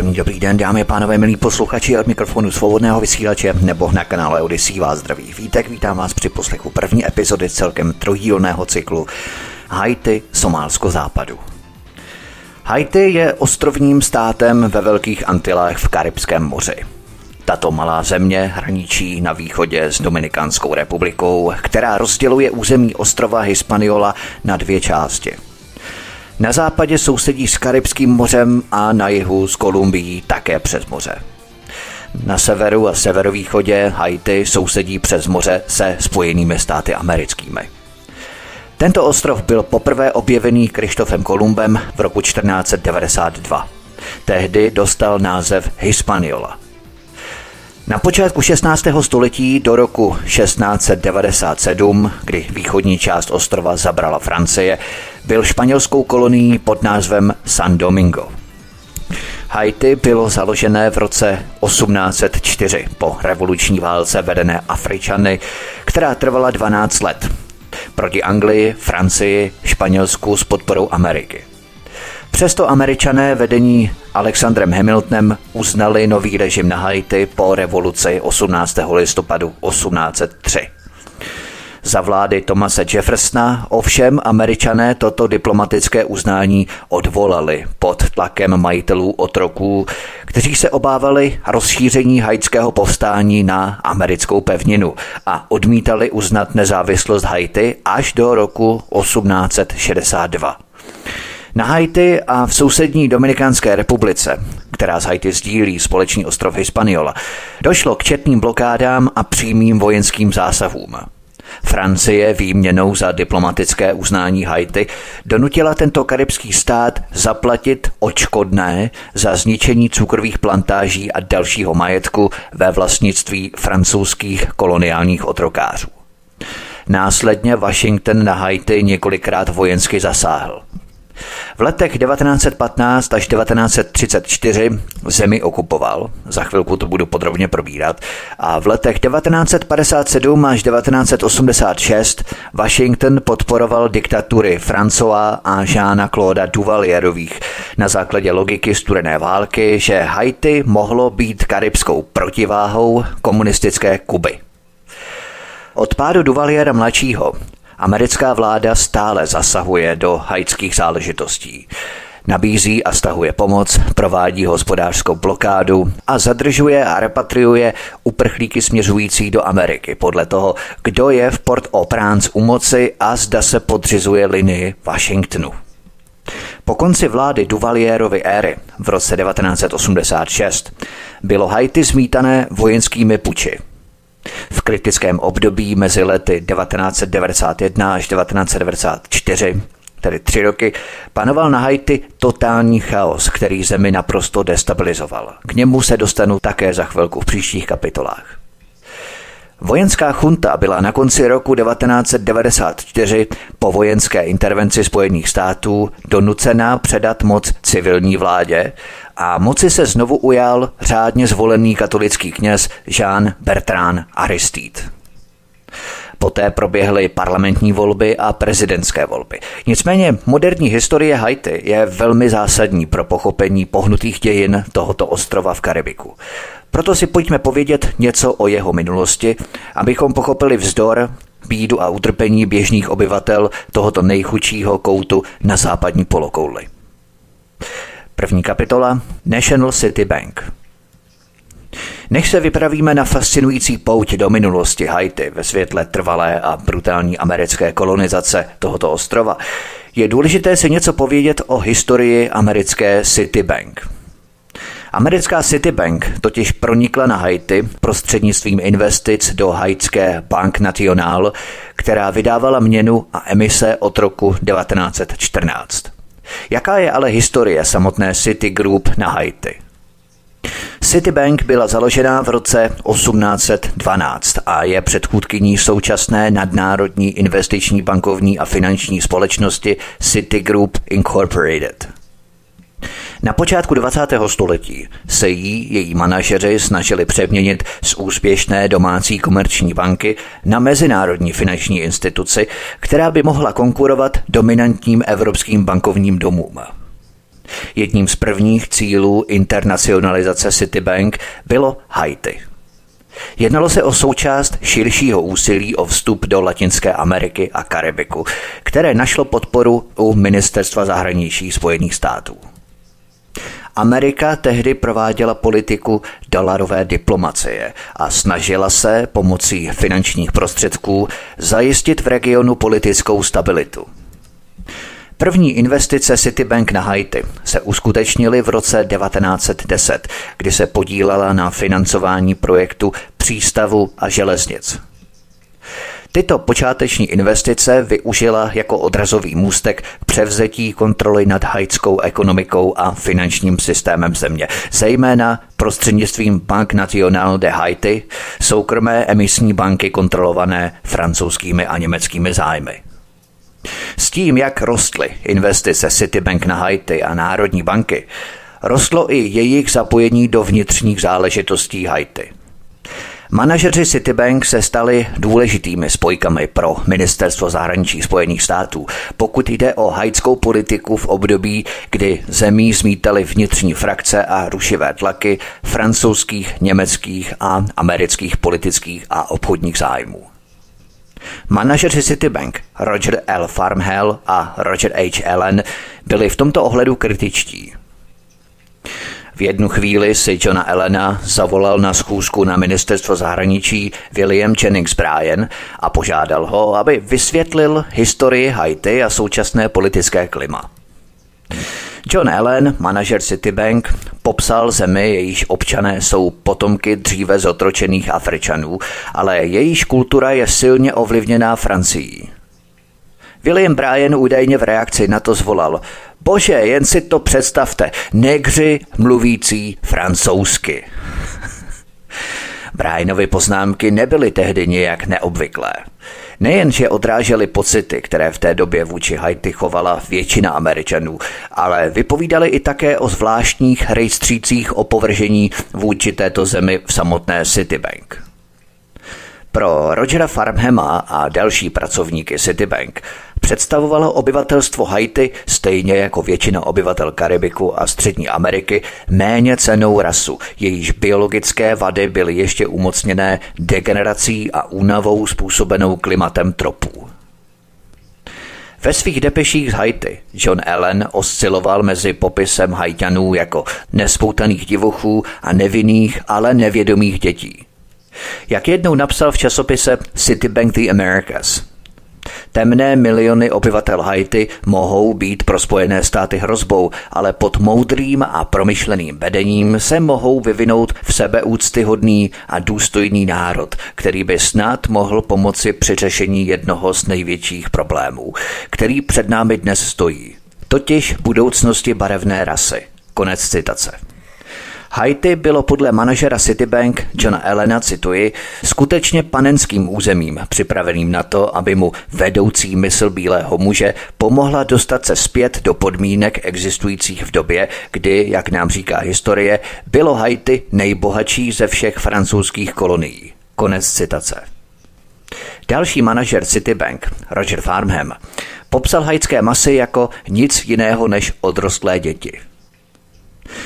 Příjemný dobrý den, dámy a pánové, milí posluchači od mikrofonu svobodného vysílače nebo na kanále Odyssey vás zdraví vítek. Vítám vás při poslechu první epizody celkem trojdílného cyklu Haiti, Somálsko západu. Haiti je ostrovním státem ve Velkých Antilách v Karibském moři. Tato malá země hraničí na východě s Dominikánskou republikou, která rozděluje území ostrova Hispaniola na dvě části – na západě sousedí s Karibským mořem a na jihu s Kolumbií také přes moře. Na severu a severovýchodě Haiti sousedí přes moře se Spojenými státy americkými. Tento ostrov byl poprvé objevený Krištofem Kolumbem v roku 1492. Tehdy dostal název Hispaniola. Na počátku 16. století do roku 1697, kdy východní část ostrova zabrala Francie, byl španělskou kolonií pod názvem San Domingo. Haiti bylo založené v roce 1804 po revoluční válce vedené Afričany, která trvala 12 let. Proti Anglii, Francii, Španělsku s podporou Ameriky. Přesto američané vedení Alexandrem Hamiltonem uznali nový režim na Haiti po revoluci 18. listopadu 1803. Za vlády Thomase Jeffersona ovšem američané toto diplomatické uznání odvolali pod tlakem majitelů otroků, kteří se obávali rozšíření haitského povstání na americkou pevninu a odmítali uznat nezávislost Haiti až do roku 1862. Na Haiti a v sousední Dominikánské republice, která z Haiti sdílí společný ostrov Hispaniola, došlo k četným blokádám a přímým vojenským zásahům. Francie výměnou za diplomatické uznání Haiti donutila tento karibský stát zaplatit očkodné za zničení cukrových plantáží a dalšího majetku ve vlastnictví francouzských koloniálních otrokářů. Následně Washington na Haiti několikrát vojensky zasáhl. V letech 1915 až 1934 zemi okupoval, za chvilku to budu podrobně probírat, a v letech 1957 až 1986 Washington podporoval diktatury François a Jeana Claude Duvalierových na základě logiky studené války, že Haiti mohlo být karibskou protiváhou komunistické Kuby. Od pádu Duvaliera mladšího Americká vláda stále zasahuje do haitských záležitostí. Nabízí a stahuje pomoc, provádí hospodářskou blokádu a zadržuje a repatriuje uprchlíky směřující do Ameriky podle toho, kdo je v Port-au-Prince u moci a zda se podřizuje linii Washingtonu. Po konci vlády Duvalierovy éry v roce 1986 bylo Haiti zmítané vojenskými puči – v kritickém období mezi lety 1991 až 1994 tedy tři roky, panoval na Haiti totální chaos, který zemi naprosto destabilizoval. K němu se dostanu také za chvilku v příštích kapitolách. Vojenská chunta byla na konci roku 1994 po vojenské intervenci Spojených států donucená předat moc civilní vládě a moci se znovu ujal řádně zvolený katolický kněz Jean Bertrand Aristide. Poté proběhly parlamentní volby a prezidentské volby. Nicméně moderní historie Haiti je velmi zásadní pro pochopení pohnutých dějin tohoto ostrova v Karibiku. Proto si pojďme povědět něco o jeho minulosti, abychom pochopili vzdor, bídu a utrpení běžných obyvatel tohoto nejchudšího koutu na západní polokouli. První kapitola National City Bank. Než se vypravíme na fascinující pouť do minulosti Haiti ve světle trvalé a brutální americké kolonizace tohoto ostrova, je důležité si něco povědět o historii americké Citibank. Americká Citibank totiž pronikla na Haiti prostřednictvím investic do haitské Bank National, která vydávala měnu a emise od roku 1914. Jaká je ale historie samotné Citigroup na Haiti? Citibank byla založena v roce 1812 a je předchůdkyní současné nadnárodní investiční bankovní a finanční společnosti Citigroup Incorporated. Na počátku 20. století se jí její manažeři snažili přeměnit z úspěšné domácí komerční banky na mezinárodní finanční instituci, která by mohla konkurovat dominantním evropským bankovním domům. Jedním z prvních cílů internacionalizace Citibank bylo Haiti. Jednalo se o součást širšího úsilí o vstup do Latinské Ameriky a Karibiku, které našlo podporu u Ministerstva zahraničí Spojených států. Amerika tehdy prováděla politiku dolarové diplomacie a snažila se pomocí finančních prostředků zajistit v regionu politickou stabilitu. První investice Citibank na Haiti se uskutečnily v roce 1910, kdy se podílela na financování projektu přístavu a železnic. Tyto počáteční investice využila jako odrazový můstek k převzetí kontroly nad haitskou ekonomikou a finančním systémem země, zejména prostřednictvím Bank National de Haiti, soukromé emisní banky kontrolované francouzskými a německými zájmy. S tím, jak rostly investice Citibank na Haiti a Národní banky, rostlo i jejich zapojení do vnitřních záležitostí Haiti. Manažeři Citibank se stali důležitými spojkami pro ministerstvo zahraničí Spojených států, pokud jde o haitskou politiku v období, kdy zemí zmítali vnitřní frakce a rušivé tlaky francouzských, německých a amerických politických a obchodních zájmů. Manažeři Citibank Roger L. Farmhell a Roger H. Allen byli v tomto ohledu kritičtí. V jednu chvíli si Johna Elena zavolal na schůzku na ministerstvo zahraničí William Jennings Bryan a požádal ho, aby vysvětlil historii Haiti a současné politické klima. John Allen, manažer Citibank, popsal zemi, jejíž občané jsou potomky dříve zotročených Afričanů, ale jejíž kultura je silně ovlivněná Francií. William Bryan údajně v reakci na to zvolal Bože, jen si to představte, negři mluvící francouzsky. Bryanovy poznámky nebyly tehdy nějak neobvyklé. Nejenže odrážely pocity, které v té době vůči Haiti chovala většina Američanů, ale vypovídaly i také o zvláštních rejstřících opovržení vůči této zemi v samotné Citibank. Pro Rogera Farmhema a další pracovníky Citibank představovalo obyvatelstvo Haiti stejně jako většina obyvatel Karibiku a Střední Ameriky méně cenou rasu, jejíž biologické vady byly ještě umocněné degenerací a únavou způsobenou klimatem tropů. Ve svých depeších z Haiti John Allen osciloval mezi popisem Haitianů jako nespoutaných divochů a nevinných, ale nevědomých dětí. Jak jednou napsal v časopise Citibank The Americas – Temné miliony obyvatel Haiti mohou být pro Spojené státy hrozbou, ale pod moudrým a promyšleným vedením se mohou vyvinout v sebe úctyhodný a důstojný národ, který by snad mohl pomoci při řešení jednoho z největších problémů, který před námi dnes stojí, totiž budoucnosti barevné rasy. Konec citace. Haiti bylo podle manažera Citibank Johna Elena, cituji, skutečně panenským územím, připraveným na to, aby mu vedoucí mysl bílého muže pomohla dostat se zpět do podmínek existujících v době, kdy, jak nám říká historie, bylo Haiti nejbohatší ze všech francouzských kolonií. Konec citace. Další manažer Citibank, Roger Farmham, popsal haitské masy jako nic jiného než odrostlé děti.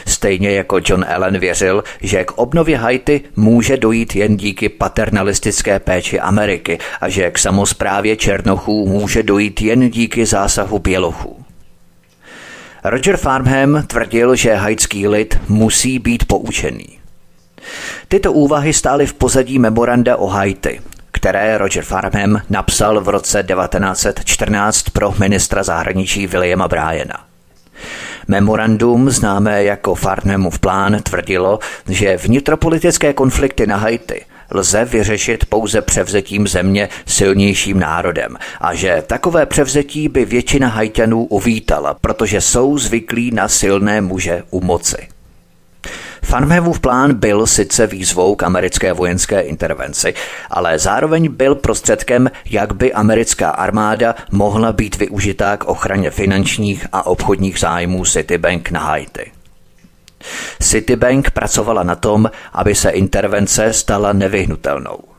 Stejně jako John Allen věřil, že k obnově Haiti může dojít jen díky paternalistické péči Ameriky a že k samozprávě Černochů může dojít jen díky zásahu Bělochů. Roger Farmham tvrdil, že haitský lid musí být poučený. Tyto úvahy stály v pozadí memoranda o Haiti, které Roger Farmham napsal v roce 1914 pro ministra zahraničí Williama Bryana. Memorandum, známé jako Farnhamův plán, tvrdilo, že vnitropolitické konflikty na Haiti lze vyřešit pouze převzetím země silnějším národem a že takové převzetí by většina Haitianů uvítala, protože jsou zvyklí na silné muže u moci. Farmhevův plán byl sice výzvou k americké vojenské intervenci, ale zároveň byl prostředkem, jak by americká armáda mohla být využitá k ochraně finančních a obchodních zájmů Citibank na Haiti. Citibank pracovala na tom, aby se intervence stala nevyhnutelnou.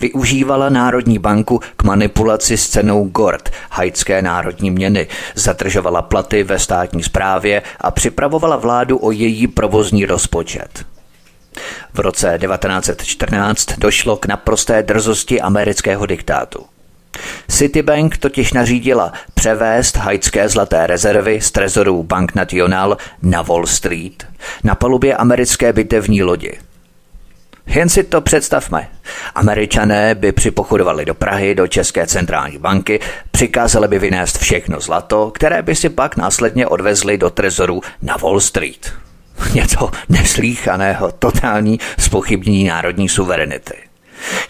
Využívala Národní banku k manipulaci s cenou Gord, haitské národní měny, zadržovala platy ve státní správě a připravovala vládu o její provozní rozpočet. V roce 1914 došlo k naprosté drzosti amerického diktátu. Citibank totiž nařídila převést haitské zlaté rezervy z trezorů Bank National na Wall Street na palubě americké bitevní lodi – jen si to představme. Američané by připochodovali do Prahy, do České centrální banky, přikázali by vynést všechno zlato, které by si pak následně odvezli do trezoru na Wall Street. Něco neslíchaného, totální spochybnění národní suverenity.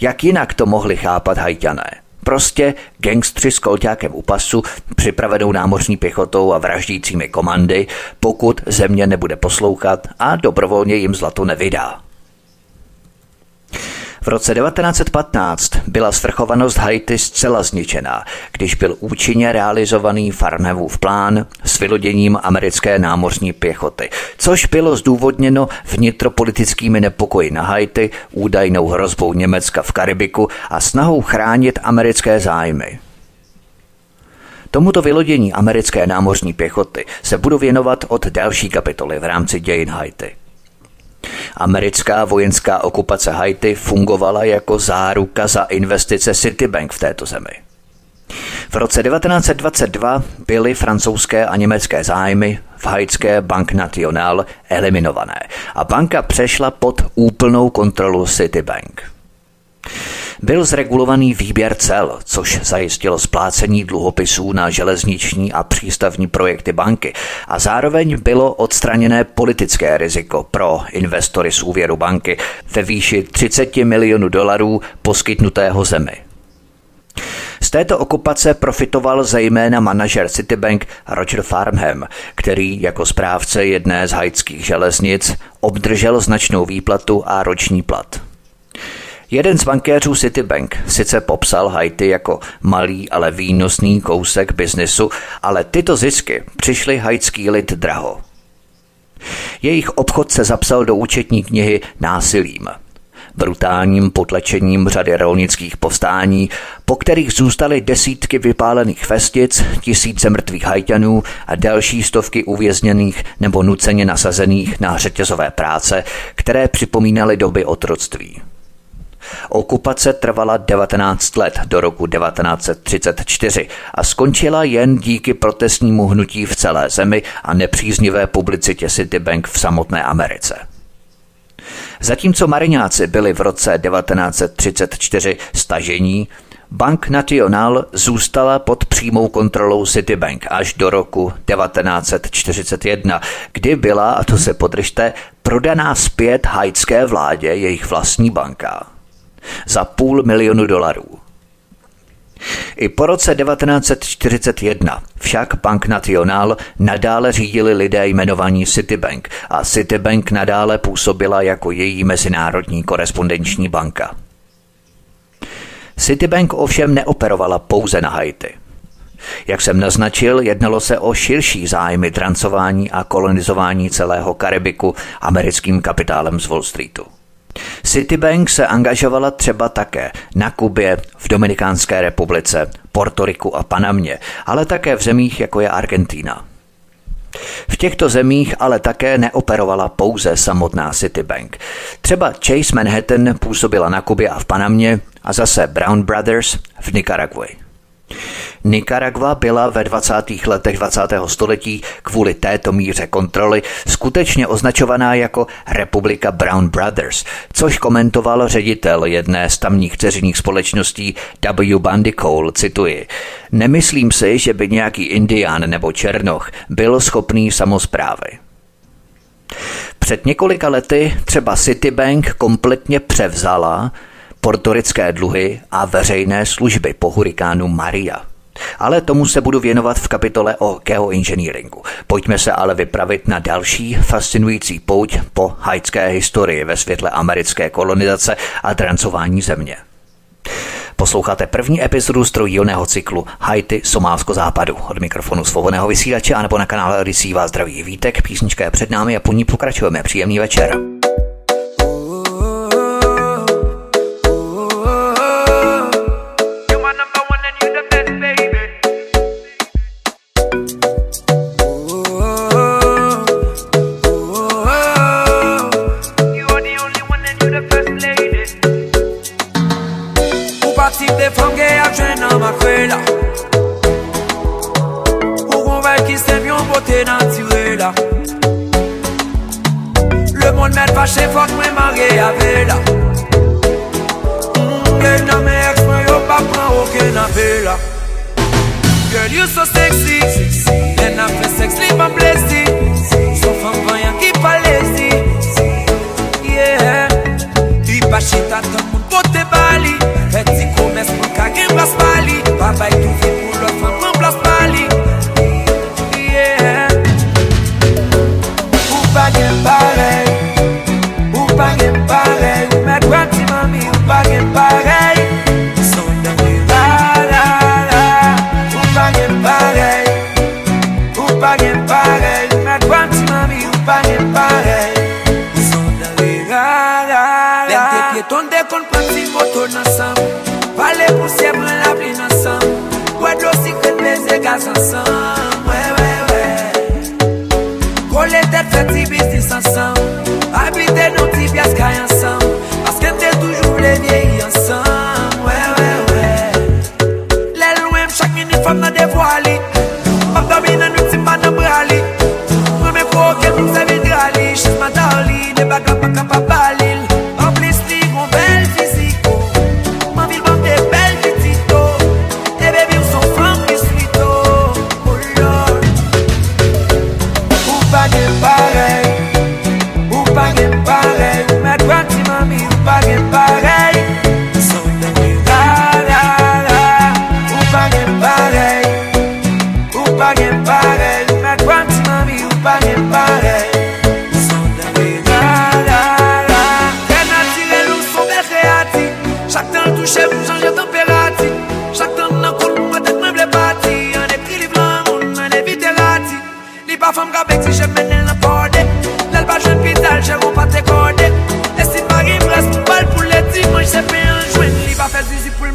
Jak jinak to mohli chápat hajťané? Prostě gangstři s kolťákem u pasu, připravenou námořní pěchotou a vraždícími komandy, pokud země nebude poslouchat a dobrovolně jim zlato nevydá. V roce 1915 byla svrchovanost Haiti zcela zničená, když byl účinně realizovaný Farnhevův plán s vyloděním americké námořní pěchoty, což bylo zdůvodněno vnitropolitickými nepokoji na Haiti, údajnou hrozbou Německa v Karibiku a snahou chránit americké zájmy. Tomuto vylodění americké námořní pěchoty se budu věnovat od další kapitoly v rámci dějin Haiti. Americká vojenská okupace Haiti fungovala jako záruka za investice Citibank v této zemi. V roce 1922 byly francouzské a německé zájmy v haitské Bank National eliminované a banka přešla pod úplnou kontrolu Citibank. Byl zregulovaný výběr cel, což zajistilo splácení dluhopisů na železniční a přístavní projekty banky a zároveň bylo odstraněné politické riziko pro investory z úvěru banky ve výši 30 milionů dolarů poskytnutého zemi. Z této okupace profitoval zejména manažer Citibank Roger Farnham, který jako správce jedné z haitských železnic obdržel značnou výplatu a roční plat. Jeden z bankéřů Citibank sice popsal Haiti jako malý, ale výnosný kousek biznesu, ale tyto zisky přišly haitský lid draho. Jejich obchod se zapsal do účetní knihy násilím, brutálním potlačením řady rolnických povstání, po kterých zůstaly desítky vypálených festic, tisíce mrtvých hajťanů a další stovky uvězněných nebo nuceně nasazených na řetězové práce, které připomínaly doby otroctví. Okupace trvala 19 let do roku 1934 a skončila jen díky protestnímu hnutí v celé zemi a nepříznivé publicitě Citibank v samotné Americe. Zatímco mariňáci byli v roce 1934 stažení, Bank National zůstala pod přímou kontrolou Citibank až do roku 1941, kdy byla, a to se podržte, prodaná zpět haitské vládě jejich vlastní banka za půl milionu dolarů. I po roce 1941 však Bank National nadále řídili lidé jmenovaní Citibank a Citibank nadále působila jako její mezinárodní korespondenční banka. Citibank ovšem neoperovala pouze na Haiti. Jak jsem naznačil, jednalo se o širší zájmy trancování a kolonizování celého Karibiku americkým kapitálem z Wall Streetu. Citibank se angažovala třeba také na Kubě, v Dominikánské republice, Portoriku a Panamě, ale také v zemích jako je Argentína. V těchto zemích ale také neoperovala pouze samotná Citibank. Třeba Chase Manhattan působila na Kubě a v Panamě a zase Brown Brothers v Nikaraguji. Nicaragua byla ve 20. letech 20. století kvůli této míře kontroly skutečně označovaná jako Republika Brown Brothers, což komentoval ředitel jedné z tamních dceřiných společností W. Bundy Cole, cituji. Nemyslím si, že by nějaký indián nebo černoch byl schopný samozprávy. Před několika lety třeba Citibank kompletně převzala portorické dluhy a veřejné služby po hurikánu Maria. Ale tomu se budu věnovat v kapitole o geoengineeringu. Pojďme se ale vypravit na další fascinující pouť po haitské historii ve světle americké kolonizace a drancování země. Posloucháte první epizodu z trojdílného cyklu Haiti Somálsko západu. Od mikrofonu svobodného vysílače a nebo na kanále Odisí vás zdraví vítek, písnička je před námi a po ní pokračujeme. Příjemný večer.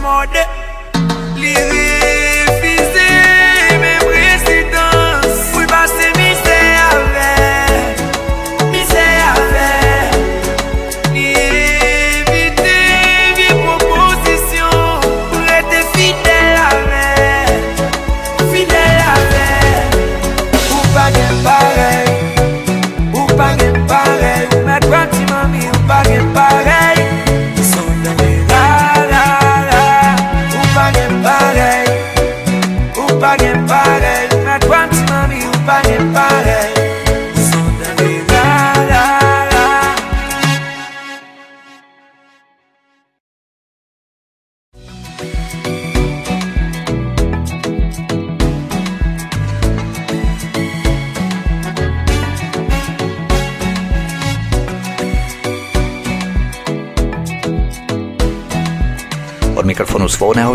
more day.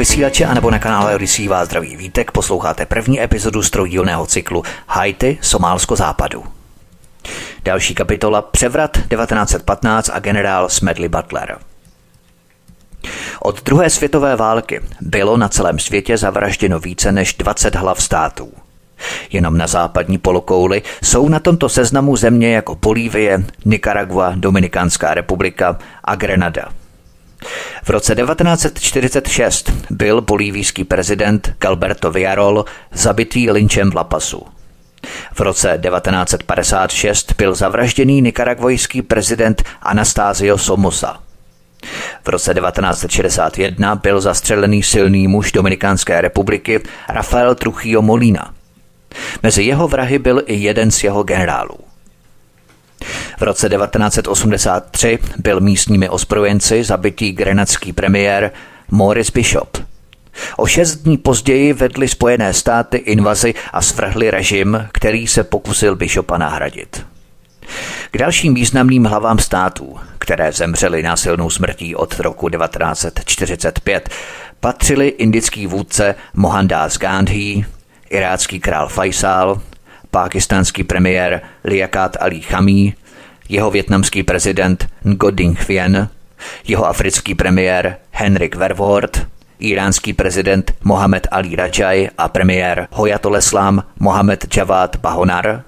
Vysílače anebo na kanále Odisí vás zdraví vítek posloucháte první epizodu z trojdílného cyklu Haiti Somálsko západu. Další kapitola Převrat 1915 a generál Smedley Butler. Od druhé světové války bylo na celém světě zavražděno více než 20 hlav států. Jenom na západní polokouli jsou na tomto seznamu země jako Bolívie, Nicaragua, Dominikánská republika a Grenada. V roce 1946 byl bolívijský prezident Galberto Villarol zabitý linčem v Lapasu. V roce 1956 byl zavražděný nikaragvojský prezident Anastasio Somoza. V roce 1961 byl zastřelený silný muž Dominikánské republiky Rafael Trujillo Molina. Mezi jeho vrahy byl i jeden z jeho generálů. V roce 1983 byl místními ozbrojenci zabitý grenadský premiér Morris Bishop. O šest dní později vedly Spojené státy invazi a svrhli režim, který se pokusil Bishopa nahradit. K dalším významným hlavám států, které zemřely násilnou smrtí od roku 1945, patřili indický vůdce Mohandas Gandhi, irácký král Faisal, pákistánský premiér Liaquat Ali Khami, jeho větnamský prezident Ngo Dinh Vien, jeho africký premiér Henrik Verwoerd, iránský prezident Mohamed Ali Rajai a premiér Hoyatoleslam Mohamed Javad Bahonar,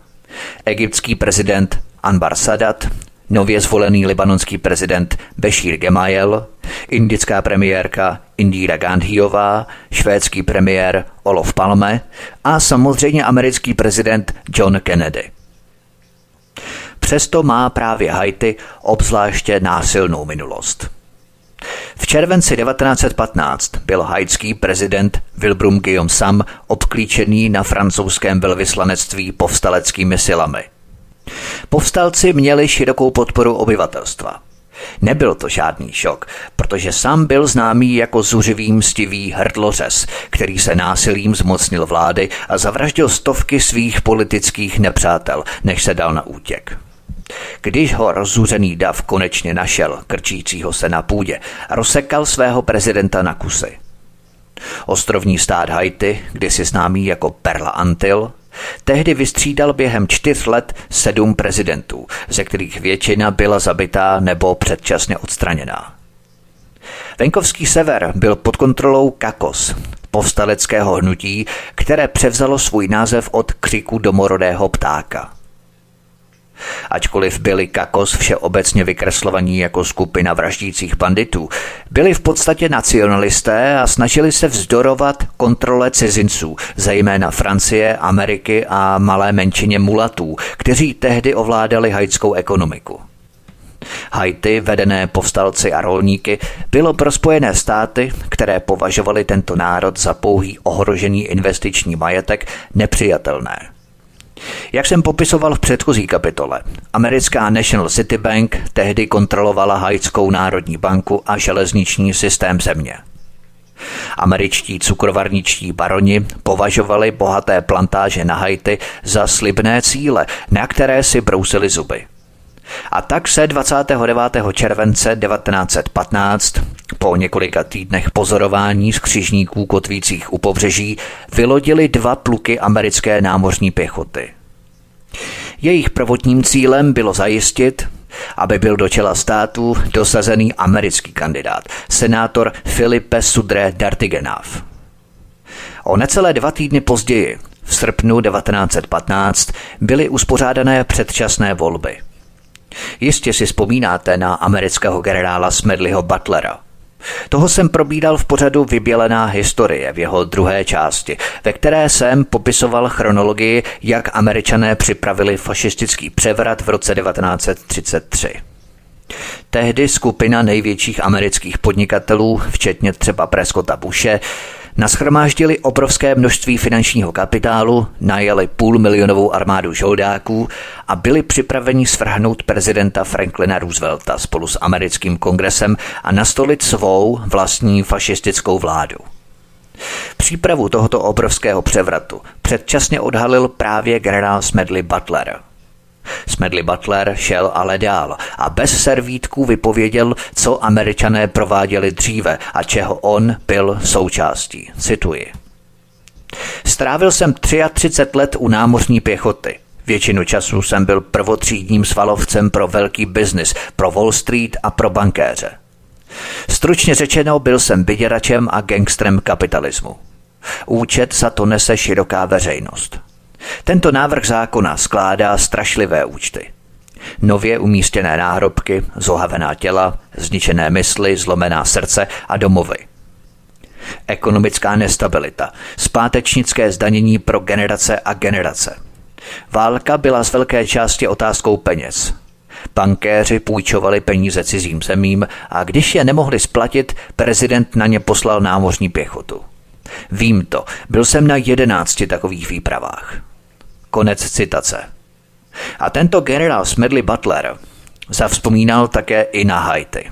egyptský prezident Anbar Sadat, nově zvolený libanonský prezident Bashir Gemayel, indická premiérka Indira Gandhiová, švédský premiér Olof Palme a samozřejmě americký prezident John Kennedy. Přesto má právě Haiti obzvláště násilnou minulost. V červenci 1915 byl haitský prezident Wilbrum Guillaume Sam obklíčený na francouzském velvyslanectví povstaleckými silami. Povstalci měli širokou podporu obyvatelstva. Nebyl to žádný šok, protože sám byl známý jako zuřivý mstivý hrdlořez, který se násilím zmocnil vlády a zavraždil stovky svých politických nepřátel, než se dal na útěk. Když ho rozuřený dav konečně našel, krčícího se na půdě, rozsekal svého prezidenta na kusy. Ostrovní stát Haiti, kdysi známý jako Perla Antil, tehdy vystřídal během čtyř let sedm prezidentů, ze kterých většina byla zabitá nebo předčasně odstraněná. Venkovský sever byl pod kontrolou Kakos, povstaleckého hnutí, které převzalo svůj název od křiku domorodého ptáka. Ačkoliv byli Kakos všeobecně vykreslovaní jako skupina vraždících banditů, byli v podstatě nacionalisté a snažili se vzdorovat kontrole cizinců, zejména Francie, Ameriky a malé menšině mulatů, kteří tehdy ovládali haitskou ekonomiku. Haiti, vedené povstalci a rolníky, bylo pro Spojené státy, které považovali tento národ za pouhý ohrožený investiční majetek, nepřijatelné. Jak jsem popisoval v předchozí kapitole, americká National City Bank tehdy kontrolovala Haitskou národní banku a železniční systém země. Američtí cukrovarničtí baroni považovali bohaté plantáže na Haiti za slibné cíle, na které si brousili zuby. A tak se 29. července 1915 po několika týdnech pozorování z křižníků kotvících u pobřeží vylodili dva pluky americké námořní pěchoty. Jejich prvotním cílem bylo zajistit, aby byl do čela státu dosazený americký kandidát, senátor Filipe Sudre Dartigenav. O necelé dva týdny později, v srpnu 1915, byly uspořádané předčasné volby. Jistě si vzpomínáte na amerického generála Smedleyho Butlera – toho jsem probídal v pořadu Vybělená historie v jeho druhé části, ve které jsem popisoval chronologii, jak američané připravili fašistický převrat v roce 1933. Tehdy skupina největších amerických podnikatelů, včetně třeba Prescotta Bushe, Naschromáždili obrovské množství finančního kapitálu, najeli půl milionovou armádu žoldáků a byli připraveni svrhnout prezidenta Franklina Roosevelta spolu s americkým kongresem a nastolit svou vlastní fašistickou vládu. Přípravu tohoto obrovského převratu předčasně odhalil právě generál Smedley Butler – Smedley Butler šel ale dál a bez servítků vypověděl, co američané prováděli dříve a čeho on byl součástí. Cituji. Strávil jsem 33 let u námořní pěchoty. Většinu času jsem byl prvotřídním svalovcem pro velký biznis, pro Wall Street a pro bankéře. Stručně řečeno byl jsem vyděračem a gangstrem kapitalismu. Účet za to nese široká veřejnost. Tento návrh zákona skládá strašlivé účty. Nově umístěné náhrobky, zohavená těla, zničené mysli, zlomená srdce a domovy. Ekonomická nestabilita, zpátečnické zdanění pro generace a generace. Válka byla z velké části otázkou peněz. Bankéři půjčovali peníze cizím zemím a když je nemohli splatit, prezident na ně poslal námořní pěchotu. Vím to, byl jsem na jedenácti takových výpravách. Konec citace. A tento generál Smedley Butler zavzpomínal také i na Haiti.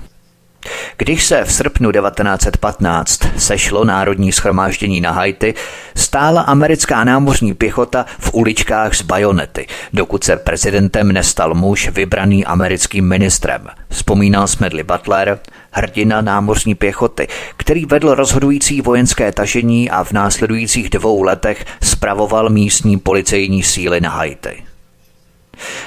Když se v srpnu 1915 sešlo národní schromáždění na Haiti, stála americká námořní pěchota v uličkách z bajonety, dokud se prezidentem nestal muž vybraný americkým ministrem. Vzpomínal Smedley Butler, hrdina námořní pěchoty, který vedl rozhodující vojenské tažení a v následujících dvou letech spravoval místní policejní síly na Haiti.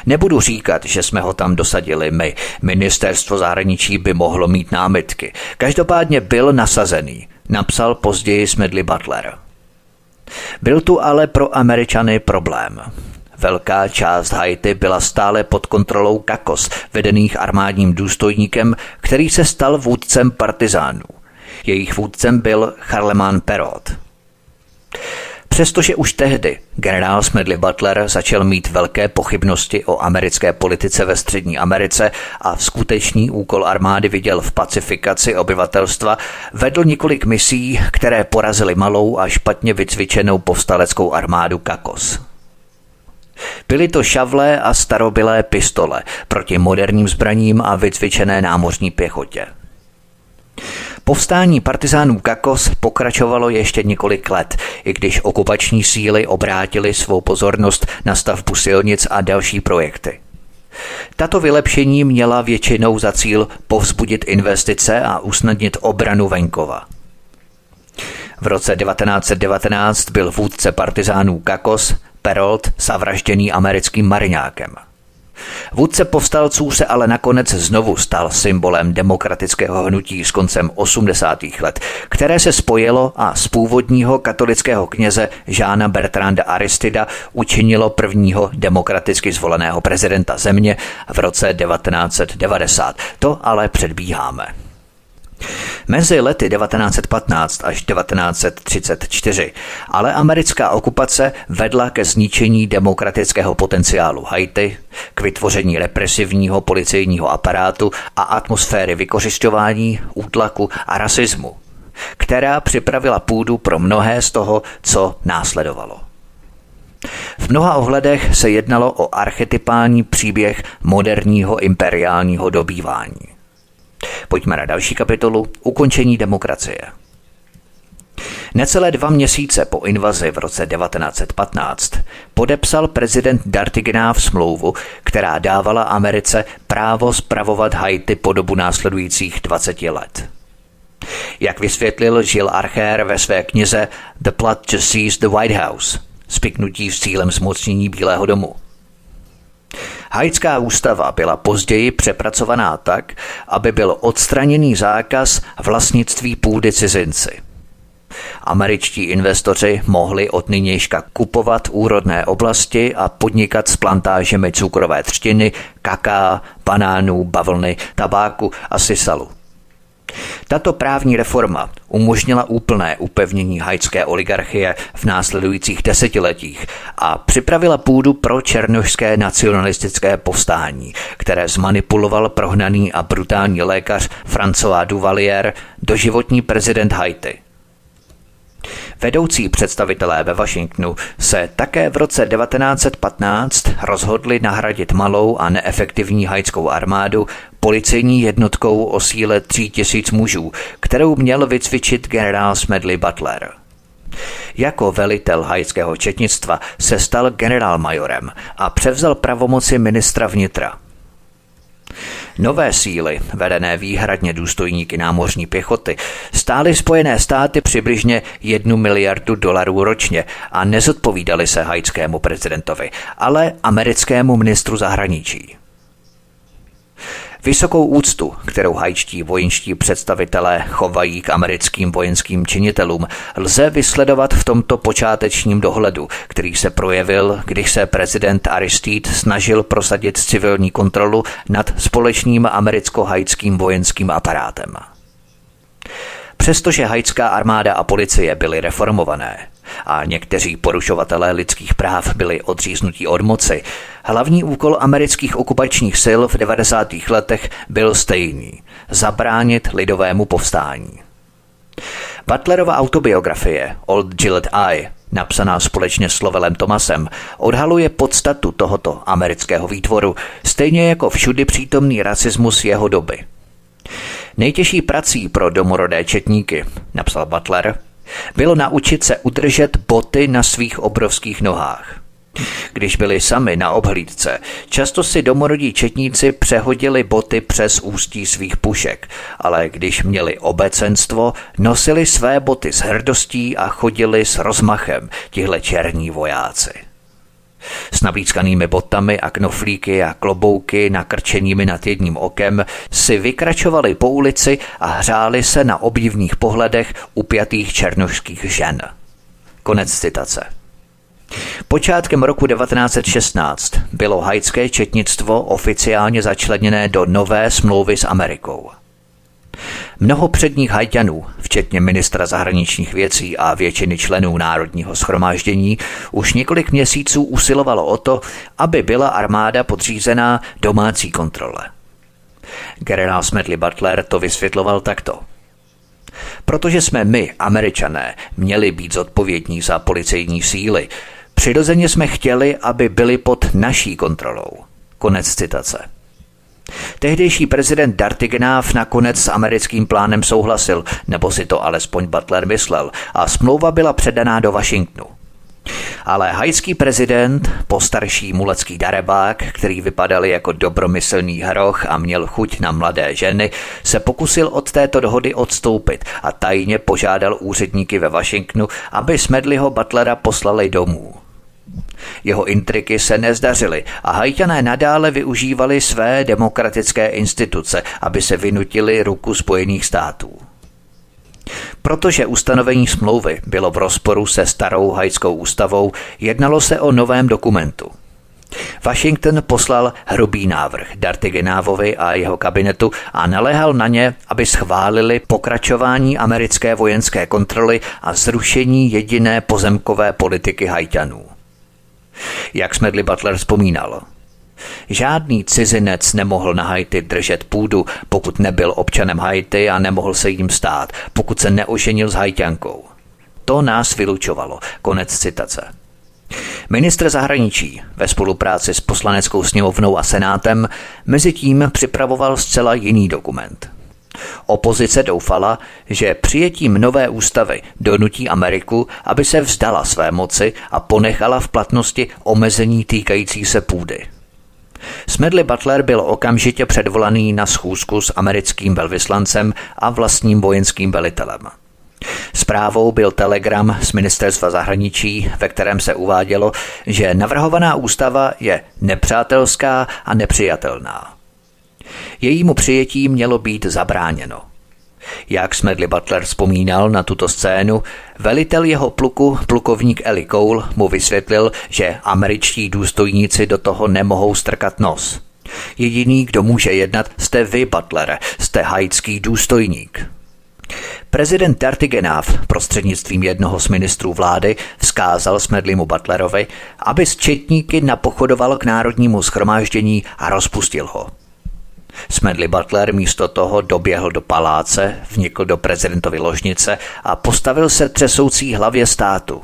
Nebudu říkat, že jsme ho tam dosadili my. Ministerstvo zahraničí by mohlo mít námitky. Každopádně byl nasazený, napsal později Smedley Butler. Byl tu ale pro Američany problém. Velká část Haiti byla stále pod kontrolou Kakos, vedených armádním důstojníkem, který se stal vůdcem partizánů. Jejich vůdcem byl Charlemagne Perot. Přestože už tehdy generál Smedley Butler začal mít velké pochybnosti o americké politice ve Střední Americe a skutečný úkol armády viděl v pacifikaci obyvatelstva, vedl několik misí, které porazily malou a špatně vycvičenou povstaleckou armádu Kakos. Byly to šavlé a starobilé pistole proti moderním zbraním a vycvičené námořní pěchotě. Povstání partizánů Kakos pokračovalo ještě několik let, i když okupační síly obrátily svou pozornost na stavbu silnic a další projekty. Tato vylepšení měla většinou za cíl povzbudit investice a usnadnit obranu venkova. V roce 1919 byl vůdce partizánů Kakos Perolt zavražděný americkým mariňákem – Vůdce povstalců se ale nakonec znovu stal symbolem demokratického hnutí s koncem 80. let, které se spojilo a z původního katolického kněze Žána Bertranda Aristida učinilo prvního demokraticky zvoleného prezidenta země v roce 1990. To ale předbíháme. Mezi lety 1915 až 1934 ale americká okupace vedla ke zničení demokratického potenciálu Haiti, k vytvoření represivního policejního aparátu a atmosféry vykořišťování, útlaku a rasismu, která připravila půdu pro mnohé z toho, co následovalo. V mnoha ohledech se jednalo o archetypální příběh moderního imperiálního dobývání. Pojďme na další kapitolu Ukončení demokracie. Necelé dva měsíce po invazi v roce 1915 podepsal prezident Dartigenáv smlouvu, která dávala Americe právo spravovat Haiti po dobu následujících 20 let. Jak vysvětlil Jill Archer ve své knize The Plot to Seize the White House, spiknutí s cílem zmocnění Bílého domu – Haitská ústava byla později přepracovaná tak, aby byl odstraněný zákaz vlastnictví půdy cizinci. Američtí investoři mohli od nynějška kupovat úrodné oblasti a podnikat s plantážemi cukrové třtiny, kaká, banánů, bavlny, tabáku a sisalu. Tato právní reforma umožnila úplné upevnění haitské oligarchie v následujících desetiletích a připravila půdu pro černožské nacionalistické povstání, které zmanipuloval prohnaný a brutální lékař François Duvalier, doživotní prezident Haiti. Vedoucí představitelé ve Washingtonu se také v roce 1915 rozhodli nahradit malou a neefektivní haitskou armádu policejní jednotkou o síle tří tisíc mužů, kterou měl vycvičit generál Smedley Butler. Jako velitel haitského četnictva se stal generálmajorem a převzal pravomoci ministra vnitra – Nové síly, vedené výhradně důstojníky námořní pěchoty, stály Spojené státy přibližně jednu miliardu dolarů ročně a nezodpovídali se haitskému prezidentovi, ale americkému ministru zahraničí. Vysokou úctu, kterou hajčtí vojenští představitelé chovají k americkým vojenským činitelům, lze vysledovat v tomto počátečním dohledu, který se projevil, když se prezident Aristide snažil prosadit civilní kontrolu nad společným americko-hajckým vojenským aparátem. Přestože haitská armáda a policie byly reformované a někteří porušovatelé lidských práv byli odříznutí od moci, hlavní úkol amerických okupačních sil v 90. letech byl stejný – zabránit lidovému povstání. Butlerova autobiografie Old Gillette Eye, napsaná společně s Lovelem Thomasem, odhaluje podstatu tohoto amerického výtvoru, stejně jako všudy přítomný rasismus jeho doby – Nejtěžší prací pro domorodé četníky, napsal Butler, bylo naučit se udržet boty na svých obrovských nohách. Když byli sami na obhlídce, často si domorodí četníci přehodili boty přes ústí svých pušek, ale když měli obecenstvo, nosili své boty s hrdostí a chodili s rozmachem tihle černí vojáci s nablízkanými botami a knoflíky a klobouky nakrčenými nad jedním okem si vykračovali po ulici a hřáli se na obdivných pohledech upjatých černošských žen. Konec citace. Počátkem roku 1916 bylo hajské četnictvo oficiálně začleněné do nové smlouvy s Amerikou. Mnoho předních hajťanů, včetně ministra zahraničních věcí a většiny členů Národního schromáždění, už několik měsíců usilovalo o to, aby byla armáda podřízená domácí kontrole. Generál Smedley Butler to vysvětloval takto. Protože jsme my, američané, měli být zodpovědní za policejní síly, přirozeně jsme chtěli, aby byli pod naší kontrolou. Konec citace. Tehdejší prezident Dartigenáv nakonec s americkým plánem souhlasil, nebo si to alespoň Butler myslel, a smlouva byla předaná do Washingtonu. Ale hajský prezident, postarší mulecký darebák, který vypadal jako dobromyslný hroch a měl chuť na mladé ženy, se pokusil od této dohody odstoupit a tajně požádal úředníky ve Washingtonu, aby Smedleyho Butlera poslali domů. Jeho intriky se nezdařily a hajťané nadále využívali své demokratické instituce, aby se vynutili ruku Spojených států. Protože ustanovení smlouvy bylo v rozporu se starou hajskou ústavou, jednalo se o novém dokumentu. Washington poslal hrubý návrh Dartigenávovi a jeho kabinetu a naléhal na ně, aby schválili pokračování americké vojenské kontroly a zrušení jediné pozemkové politiky hajťanů jak Smedley Butler vzpomínal. Žádný cizinec nemohl na Haiti držet půdu, pokud nebyl občanem Haiti a nemohl se jim stát, pokud se neoženil s hajťankou. To nás vylučovalo. Konec citace. Ministr zahraničí ve spolupráci s poslaneckou sněmovnou a senátem mezi tím připravoval zcela jiný dokument – Opozice doufala, že přijetím nové ústavy donutí Ameriku, aby se vzdala své moci a ponechala v platnosti omezení týkající se půdy. Smedley Butler byl okamžitě předvolaný na schůzku s americkým velvyslancem a vlastním vojenským velitelem. Zprávou byl telegram z ministerstva zahraničí, ve kterém se uvádělo, že navrhovaná ústava je nepřátelská a nepřijatelná. Jejímu přijetí mělo být zabráněno. Jak Smedley Butler vzpomínal na tuto scénu, velitel jeho pluku, plukovník Eli Cole, mu vysvětlil, že američtí důstojníci do toho nemohou strkat nos. Jediný, kdo může jednat, jste vy, Butler, jste haitský důstojník. Prezident Tartigenáv prostřednictvím jednoho z ministrů vlády vzkázal Smedlimu Butlerovi, aby s četníky napochodoval k národnímu schromáždění a rozpustil ho. Smedley Butler místo toho doběhl do paláce, vnikl do prezidentovy ložnice a postavil se třesoucí hlavě státu.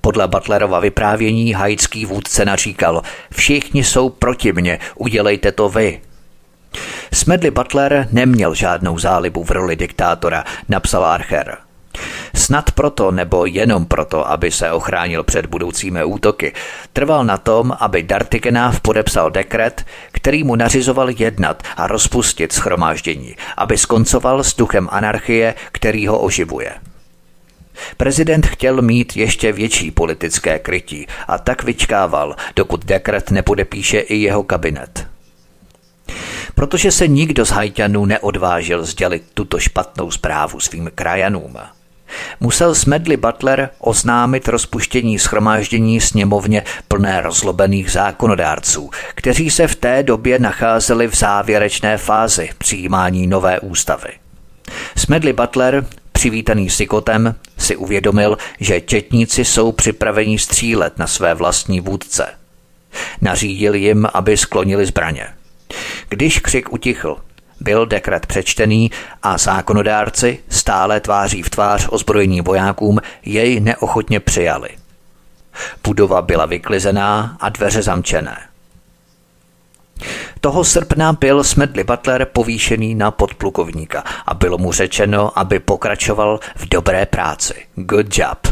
Podle Butlerova vyprávění haitský vůdce naříkal, všichni jsou proti mně, udělejte to vy. Smedley Butler neměl žádnou zálibu v roli diktátora, napsal Archer. Snad proto nebo jenom proto, aby se ochránil před budoucími útoky, trval na tom, aby Dartigenáv podepsal dekret, který mu nařizoval jednat a rozpustit schromáždění, aby skoncoval s duchem anarchie, který ho oživuje. Prezident chtěl mít ještě větší politické krytí a tak vyčkával, dokud dekret nepodepíše i jeho kabinet. protože se nikdo z Haitianů neodvážil sdělit tuto špatnou zprávu svým krajanům. Musel Smedley Butler oznámit rozpuštění schromáždění sněmovně plné rozlobených zákonodárců, kteří se v té době nacházeli v závěrečné fázi přijímání nové ústavy. Smedley Butler, přivítaný Sikotem, si uvědomil, že četníci jsou připraveni střílet na své vlastní vůdce. Nařídil jim, aby sklonili zbraně. Když křik utichl, byl dekret přečtený a zákonodárci, stále tváří v tvář ozbrojeným vojákům, jej neochotně přijali. Budova byla vyklizená a dveře zamčené. Toho srpna byl Smedley Butler povýšený na podplukovníka a bylo mu řečeno, aby pokračoval v dobré práci. Good job.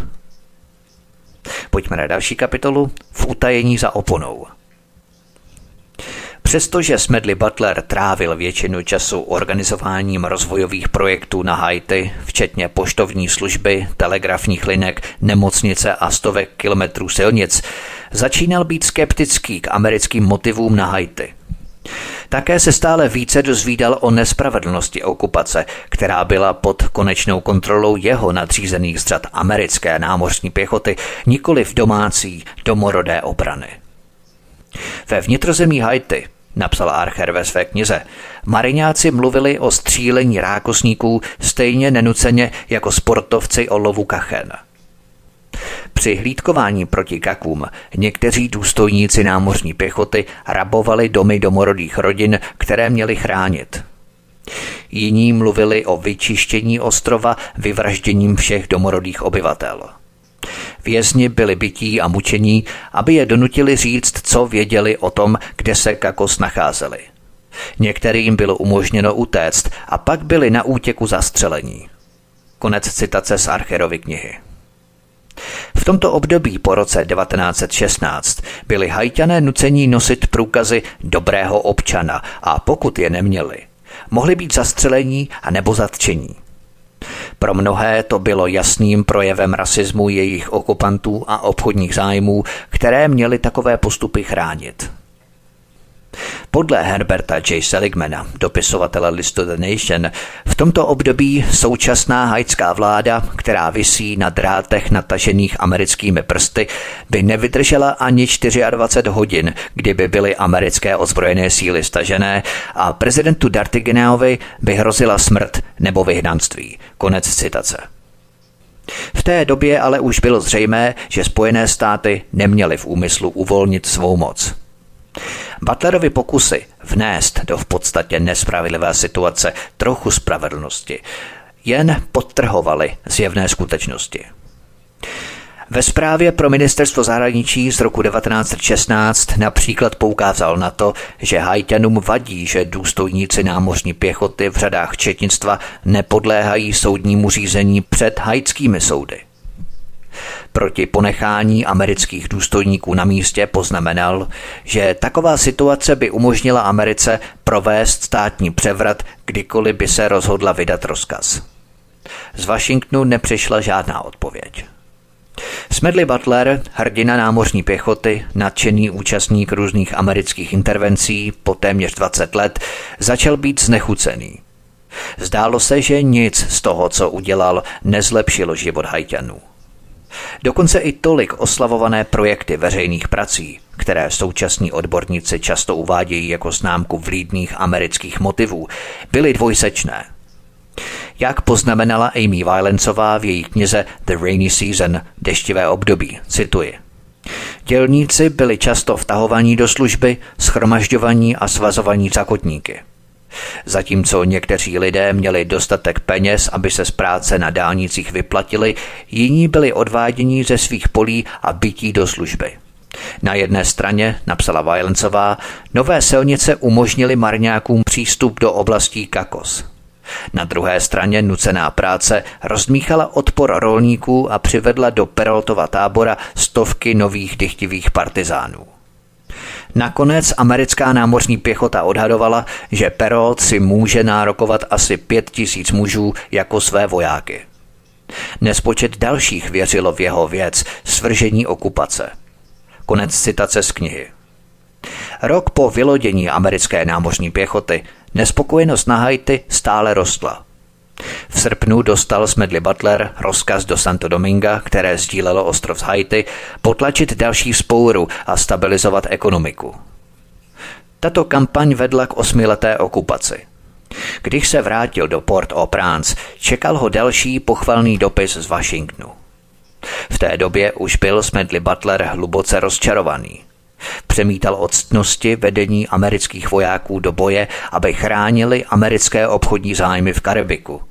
Pojďme na další kapitolu v utajení za oponou. Přestože Smedley Butler trávil většinu času organizováním rozvojových projektů na Haiti, včetně poštovní služby, telegrafních linek, nemocnice a stovek kilometrů silnic, začínal být skeptický k americkým motivům na Haiti. Také se stále více dozvídal o nespravedlnosti okupace, která byla pod konečnou kontrolou jeho nadřízených zřad americké námořní pěchoty, nikoli v domácí, domorodé obrany. Ve vnitrozemí Haiti napsal Archer ve své knize. Mariňáci mluvili o střílení rákosníků stejně nenuceně jako sportovci o lovu kachen. Při hlídkování proti kakům někteří důstojníci námořní pěchoty rabovali domy domorodých rodin, které měli chránit. Jiní mluvili o vyčištění ostrova vyvražděním všech domorodých obyvatel. Vězni byli bytí a mučení, aby je donutili říct, co věděli o tom, kde se Kakos nacházeli. Některým bylo umožněno utéct a pak byli na útěku zastřelení. Konec citace z Archerovy knihy. V tomto období po roce 1916 byli hajťané nucení nosit průkazy dobrého občana a pokud je neměli, mohli být zastřelení a nebo zatčení. Pro mnohé to bylo jasným projevem rasismu jejich okupantů a obchodních zájmů, které měly takové postupy chránit. Podle Herberta J. Seligmana, dopisovatele listu The Nation, v tomto období současná haitská vláda, která visí na drátech natažených americkými prsty, by nevydržela ani 24 hodin, kdyby byly americké ozbrojené síly stažené a prezidentu Dartigeneovi by hrozila smrt nebo vyhnanství. Konec citace. V té době ale už bylo zřejmé, že Spojené státy neměly v úmyslu uvolnit svou moc. Butlerovi pokusy vnést do v podstatě nespravedlivé situace trochu spravedlnosti jen podtrhovaly zjevné skutečnosti. Ve zprávě pro ministerstvo zahraničí z roku 1916 například poukázal na to, že Haitianům vadí, že důstojníci námořní pěchoty v řadách četnictva nepodléhají soudnímu řízení před haitskými soudy. Proti ponechání amerických důstojníků na místě poznamenal, že taková situace by umožnila Americe provést státní převrat, kdykoliv by se rozhodla vydat rozkaz. Z Washingtonu nepřišla žádná odpověď. Smedley Butler, hrdina námořní pěchoty, nadšený účastník různých amerických intervencí po téměř 20 let, začal být znechucený. Zdálo se, že nic z toho, co udělal, nezlepšilo život hajťanů. Dokonce i tolik oslavované projekty veřejných prací, které současní odborníci často uvádějí jako známku vlídných amerických motivů, byly dvojsečné. Jak poznamenala Amy Violencová v její knize The Rainy Season, deštivé období, cituji. Dělníci byli často vtahovaní do služby, schromažďovaní a svazovaní zakotníky – Zatímco někteří lidé měli dostatek peněz, aby se z práce na dálnicích vyplatili, jiní byli odváděni ze svých polí a bytí do služby. Na jedné straně, napsala Vajlencová, nové silnice umožnily marňákům přístup do oblastí Kakos. Na druhé straně nucená práce rozmíchala odpor rolníků a přivedla do Peroltova tábora stovky nových dychtivých partizánů. Nakonec americká námořní pěchota odhadovala, že Perot si může nárokovat asi pět tisíc mužů jako své vojáky. Nespočet dalších věřilo v jeho věc svržení okupace. Konec citace z knihy. Rok po vylodění americké námořní pěchoty nespokojenost na Haiti stále rostla. V srpnu dostal Smedley Butler rozkaz do Santo Dominga, které sdílelo ostrov z Haiti, potlačit další spouru a stabilizovat ekonomiku. Tato kampaň vedla k osmileté okupaci. Když se vrátil do Port-au-Prince, čekal ho další pochvalný dopis z Washingtonu. V té době už byl Smedley Butler hluboce rozčarovaný. Přemítal od ctnosti vedení amerických vojáků do boje, aby chránili americké obchodní zájmy v Karibiku.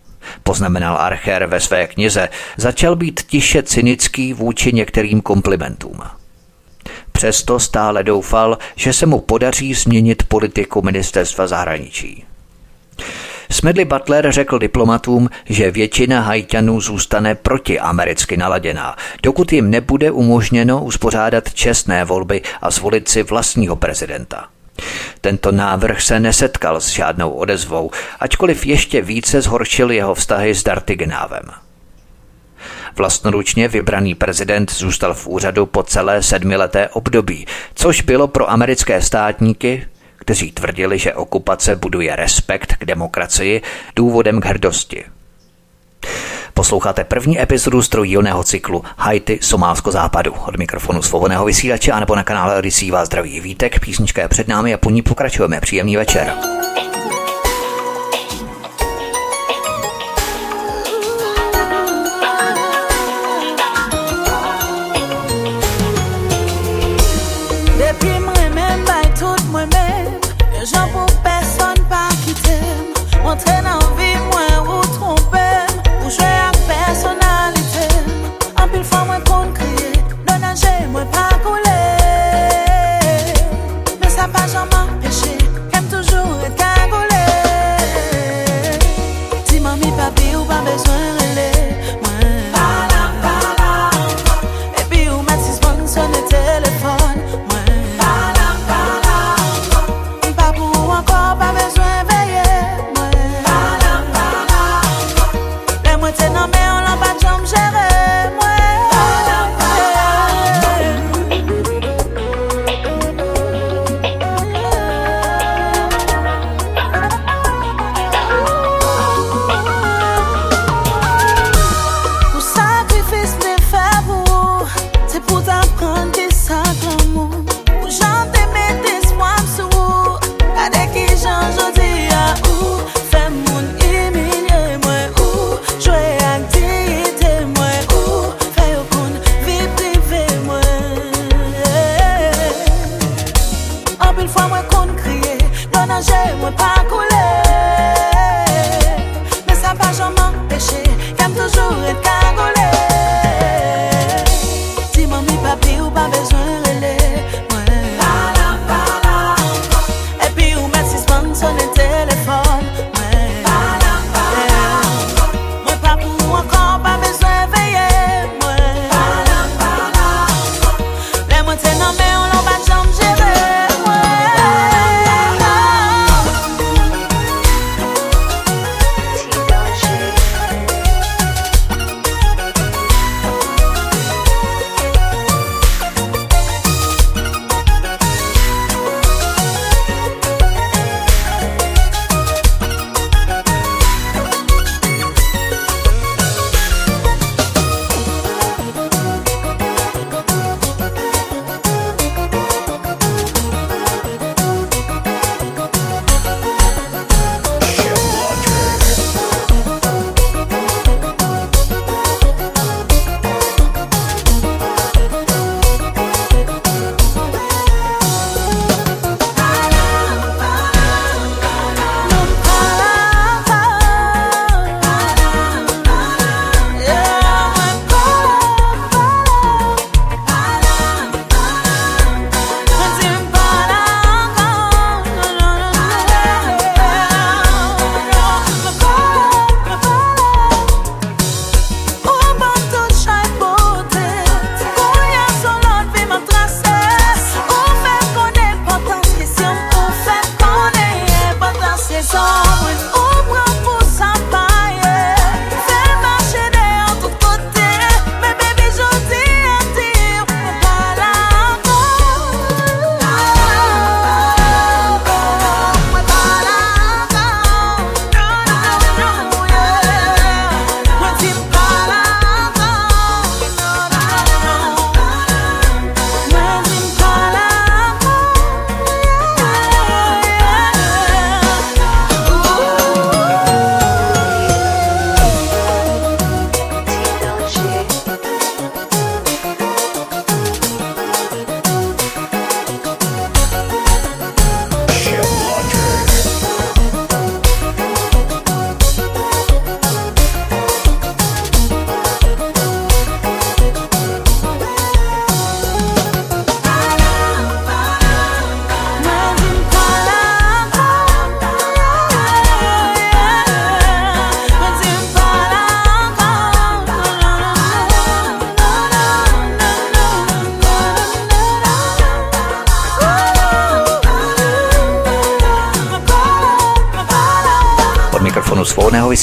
Poznamenal Archer ve své knize, začal být tiše cynický vůči některým komplimentům. Přesto stále doufal, že se mu podaří změnit politiku ministerstva zahraničí. Smedley Butler řekl diplomatům, že většina hajťanů zůstane proti americky naladěná, dokud jim nebude umožněno uspořádat čestné volby a zvolit si vlastního prezidenta. Tento návrh se nesetkal s žádnou odezvou, ačkoliv ještě více zhoršil jeho vztahy s Dartigenávem. Vlastnoručně vybraný prezident zůstal v úřadu po celé sedmileté období, což bylo pro americké státníky, kteří tvrdili, že okupace buduje respekt k demokracii, důvodem k hrdosti. Posloucháte první epizodu z trojílného cyklu Haiti Somálsko západu. Od mikrofonu svobodného vysílače a nebo na kanále Odisí vás zdraví vítek, písnička je před námi a po ní pokračujeme. Příjemný večer.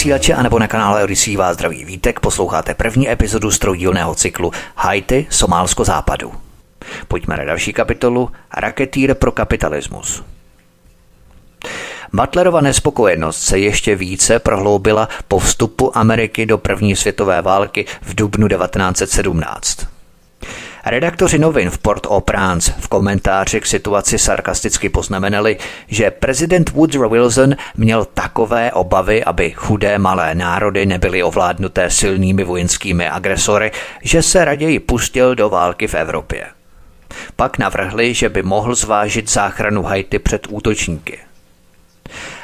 Vysílače anebo na kanále Odisí vás zdraví vítek posloucháte první epizodu stroudílného cyklu Haiti, Somálsko západu. Pojďme na další kapitolu Raketýr pro kapitalismus. Butlerova nespokojenost se ještě více prohloubila po vstupu Ameriky do první světové války v dubnu 1917. Redaktoři novin v Port-au-Prince v komentáři k situaci sarkasticky poznamenali, že prezident Woodrow Wilson měl takové obavy, aby chudé malé národy nebyly ovládnuté silnými vojenskými agresory, že se raději pustil do války v Evropě. Pak navrhli, že by mohl zvážit záchranu Haiti před útočníky.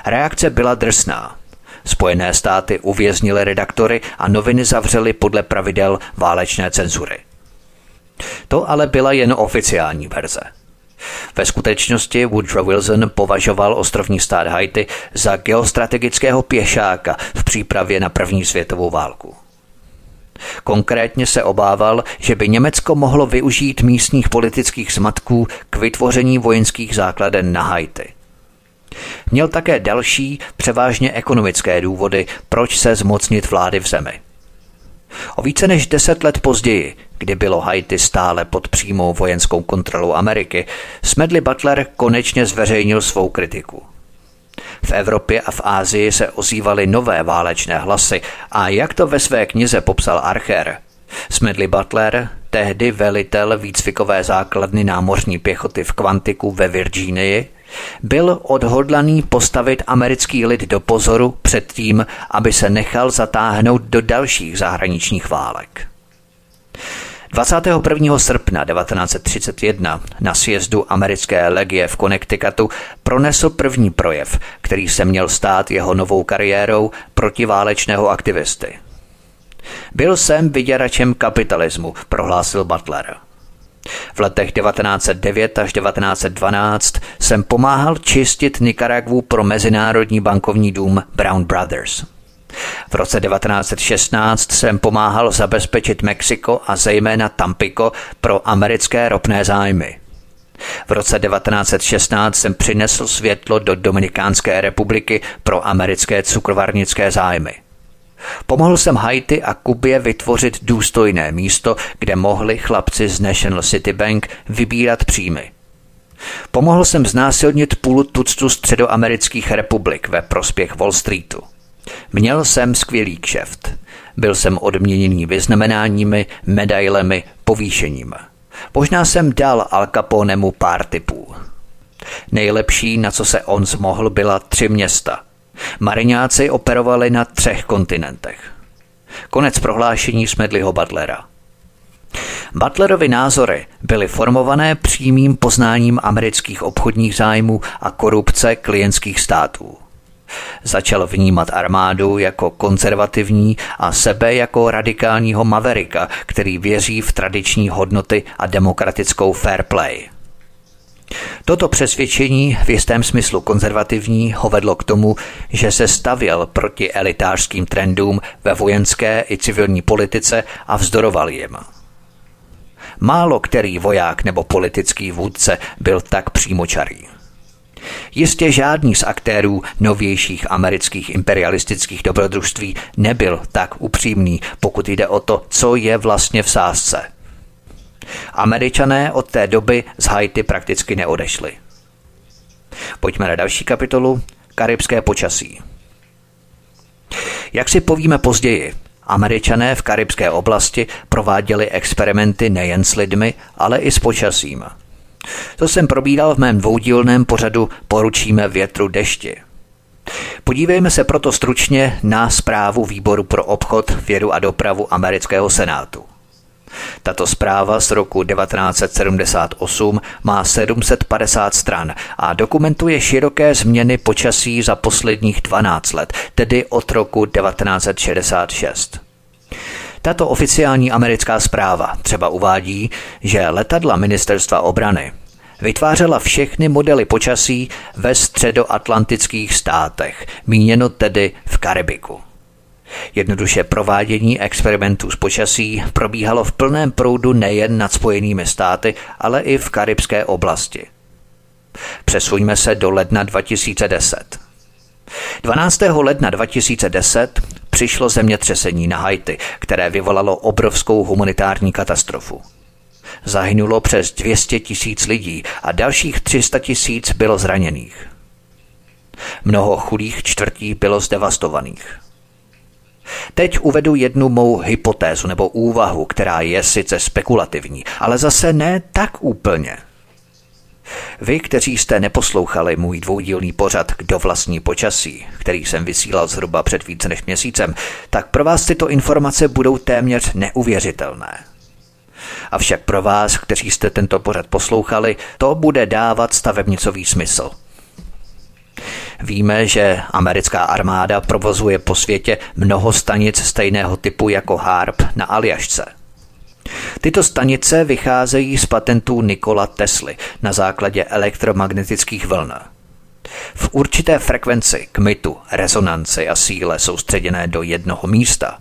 Reakce byla drsná. Spojené státy uvěznily redaktory a noviny zavřely podle pravidel válečné cenzury. To ale byla jen oficiální verze. Ve skutečnosti Woodrow Wilson považoval ostrovní stát Haiti za geostrategického pěšáka v přípravě na první světovou válku. Konkrétně se obával, že by Německo mohlo využít místních politických zmatků k vytvoření vojenských základen na Haiti. Měl také další, převážně ekonomické důvody, proč se zmocnit vlády v zemi. O více než deset let později, kdy bylo Haiti stále pod přímou vojenskou kontrolou Ameriky, Smedley Butler konečně zveřejnil svou kritiku. V Evropě a v Ázii se ozývaly nové válečné hlasy a jak to ve své knize popsal Archer, Smedley Butler, tehdy velitel výcvikové základny námořní pěchoty v Kvantiku ve Virginii, byl odhodlaný postavit americký lid do pozoru před tím, aby se nechal zatáhnout do dalších zahraničních válek. 21. srpna 1931 na sjezdu americké legie v Connecticutu pronesl první projev, který se měl stát jeho novou kariérou protiválečného aktivisty. Byl jsem vyděračem kapitalismu, prohlásil Butler. V letech 1909 až 1912 jsem pomáhal čistit Nikaragvu pro Mezinárodní bankovní dům Brown Brothers. V roce 1916 jsem pomáhal zabezpečit Mexiko a zejména Tampico pro americké ropné zájmy. V roce 1916 jsem přinesl světlo do Dominikánské republiky pro americké cukrovarnické zájmy. Pomohl jsem Haiti a Kubě vytvořit důstojné místo, kde mohli chlapci z National City Bank vybírat příjmy. Pomohl jsem znásilnit půl tuctu středoamerických republik ve prospěch Wall Streetu. Měl jsem skvělý kšeft. Byl jsem odměněný vyznamenáními, medailemi, povýšením. Možná jsem dal Al Caponemu pár typů. Nejlepší, na co se on zmohl, byla tři města – Mariňáci operovali na třech kontinentech. Konec prohlášení Smedliho Butlera. Butlerovy názory byly formované přímým poznáním amerických obchodních zájmů a korupce klientských států. Začal vnímat armádu jako konzervativní a sebe jako radikálního maverika, který věří v tradiční hodnoty a demokratickou fair play. Toto přesvědčení v jistém smyslu konzervativní ho vedlo k tomu, že se stavěl proti elitářským trendům ve vojenské i civilní politice a vzdoroval jim. Málo který voják nebo politický vůdce byl tak přímočarý. Jistě žádný z aktérů novějších amerických imperialistických dobrodružství nebyl tak upřímný, pokud jde o to, co je vlastně v sázce – Američané od té doby z Haiti prakticky neodešli. Pojďme na další kapitolu. Karibské počasí. Jak si povíme později, Američané v karibské oblasti prováděli experimenty nejen s lidmi, ale i s počasím. To jsem probíral v mém dvoudílném pořadu Poručíme větru dešti. Podívejme se proto stručně na zprávu Výboru pro obchod, vědu a dopravu amerického senátu. Tato zpráva z roku 1978 má 750 stran a dokumentuje široké změny počasí za posledních 12 let, tedy od roku 1966. Tato oficiální americká zpráva třeba uvádí, že letadla ministerstva obrany vytvářela všechny modely počasí ve středoatlantických státech, míněno tedy v Karibiku. Jednoduše provádění experimentů s počasí probíhalo v plném proudu nejen nad Spojenými státy, ale i v karibské oblasti. Přesuňme se do ledna 2010. 12. ledna 2010 přišlo zemětřesení na Haiti, které vyvolalo obrovskou humanitární katastrofu. Zahynulo přes 200 tisíc lidí a dalších 300 tisíc bylo zraněných. Mnoho chudých čtvrtí bylo zdevastovaných. Teď uvedu jednu mou hypotézu nebo úvahu, která je sice spekulativní, ale zase ne tak úplně. Vy, kteří jste neposlouchali můj dvoudílný pořad Kdo vlastní počasí, který jsem vysílal zhruba před více než měsícem, tak pro vás tyto informace budou téměř neuvěřitelné. Avšak pro vás, kteří jste tento pořad poslouchali, to bude dávat stavebnicový smysl – Víme, že americká armáda provozuje po světě mnoho stanic stejného typu jako HARP na Aljašce. Tyto stanice vycházejí z patentů Nikola Tesly na základě elektromagnetických vln. V určité frekvenci, kmitu, rezonanci a síle soustředěné do jednoho místa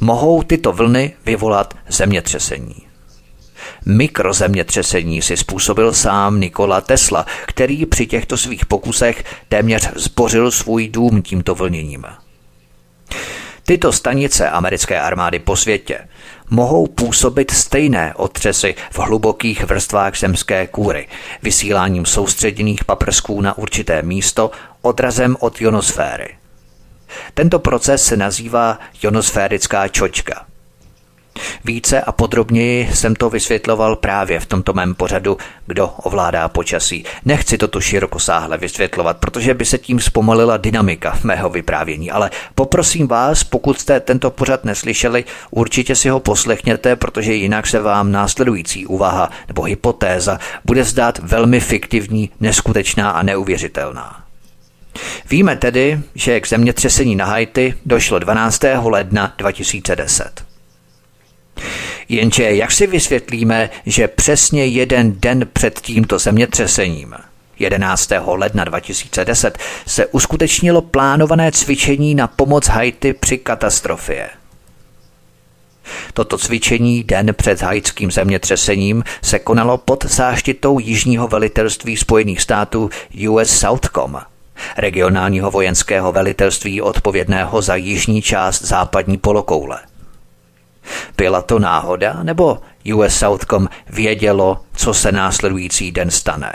mohou tyto vlny vyvolat zemětřesení. Mikrozemětřesení si způsobil sám Nikola Tesla, který při těchto svých pokusech téměř zbořil svůj dům tímto vlněním. Tyto stanice americké armády po světě mohou působit stejné otřesy v hlubokých vrstvách zemské kůry, vysíláním soustředěných paprsků na určité místo odrazem od ionosféry. Tento proces se nazývá ionosférická čočka – více a podrobněji jsem to vysvětloval právě v tomto mém pořadu Kdo ovládá počasí. Nechci to tu širokosáhle vysvětlovat, protože by se tím zpomalila dynamika mého vyprávění, ale poprosím vás, pokud jste tento pořad neslyšeli, určitě si ho poslechněte, protože jinak se vám následující úvaha nebo hypotéza bude zdát velmi fiktivní, neskutečná a neuvěřitelná. Víme tedy, že k zemětřesení na Haiti došlo 12. ledna 2010. Jenže jak si vysvětlíme, že přesně jeden den před tímto zemětřesením, 11. ledna 2010, se uskutečnilo plánované cvičení na pomoc Haiti při katastrofě. Toto cvičení den před haitským zemětřesením se konalo pod záštitou Jižního velitelství Spojených států US Southcom, regionálního vojenského velitelství odpovědného za jižní část západní polokoule – byla to náhoda, nebo US Southcom vědělo, co se následující den stane?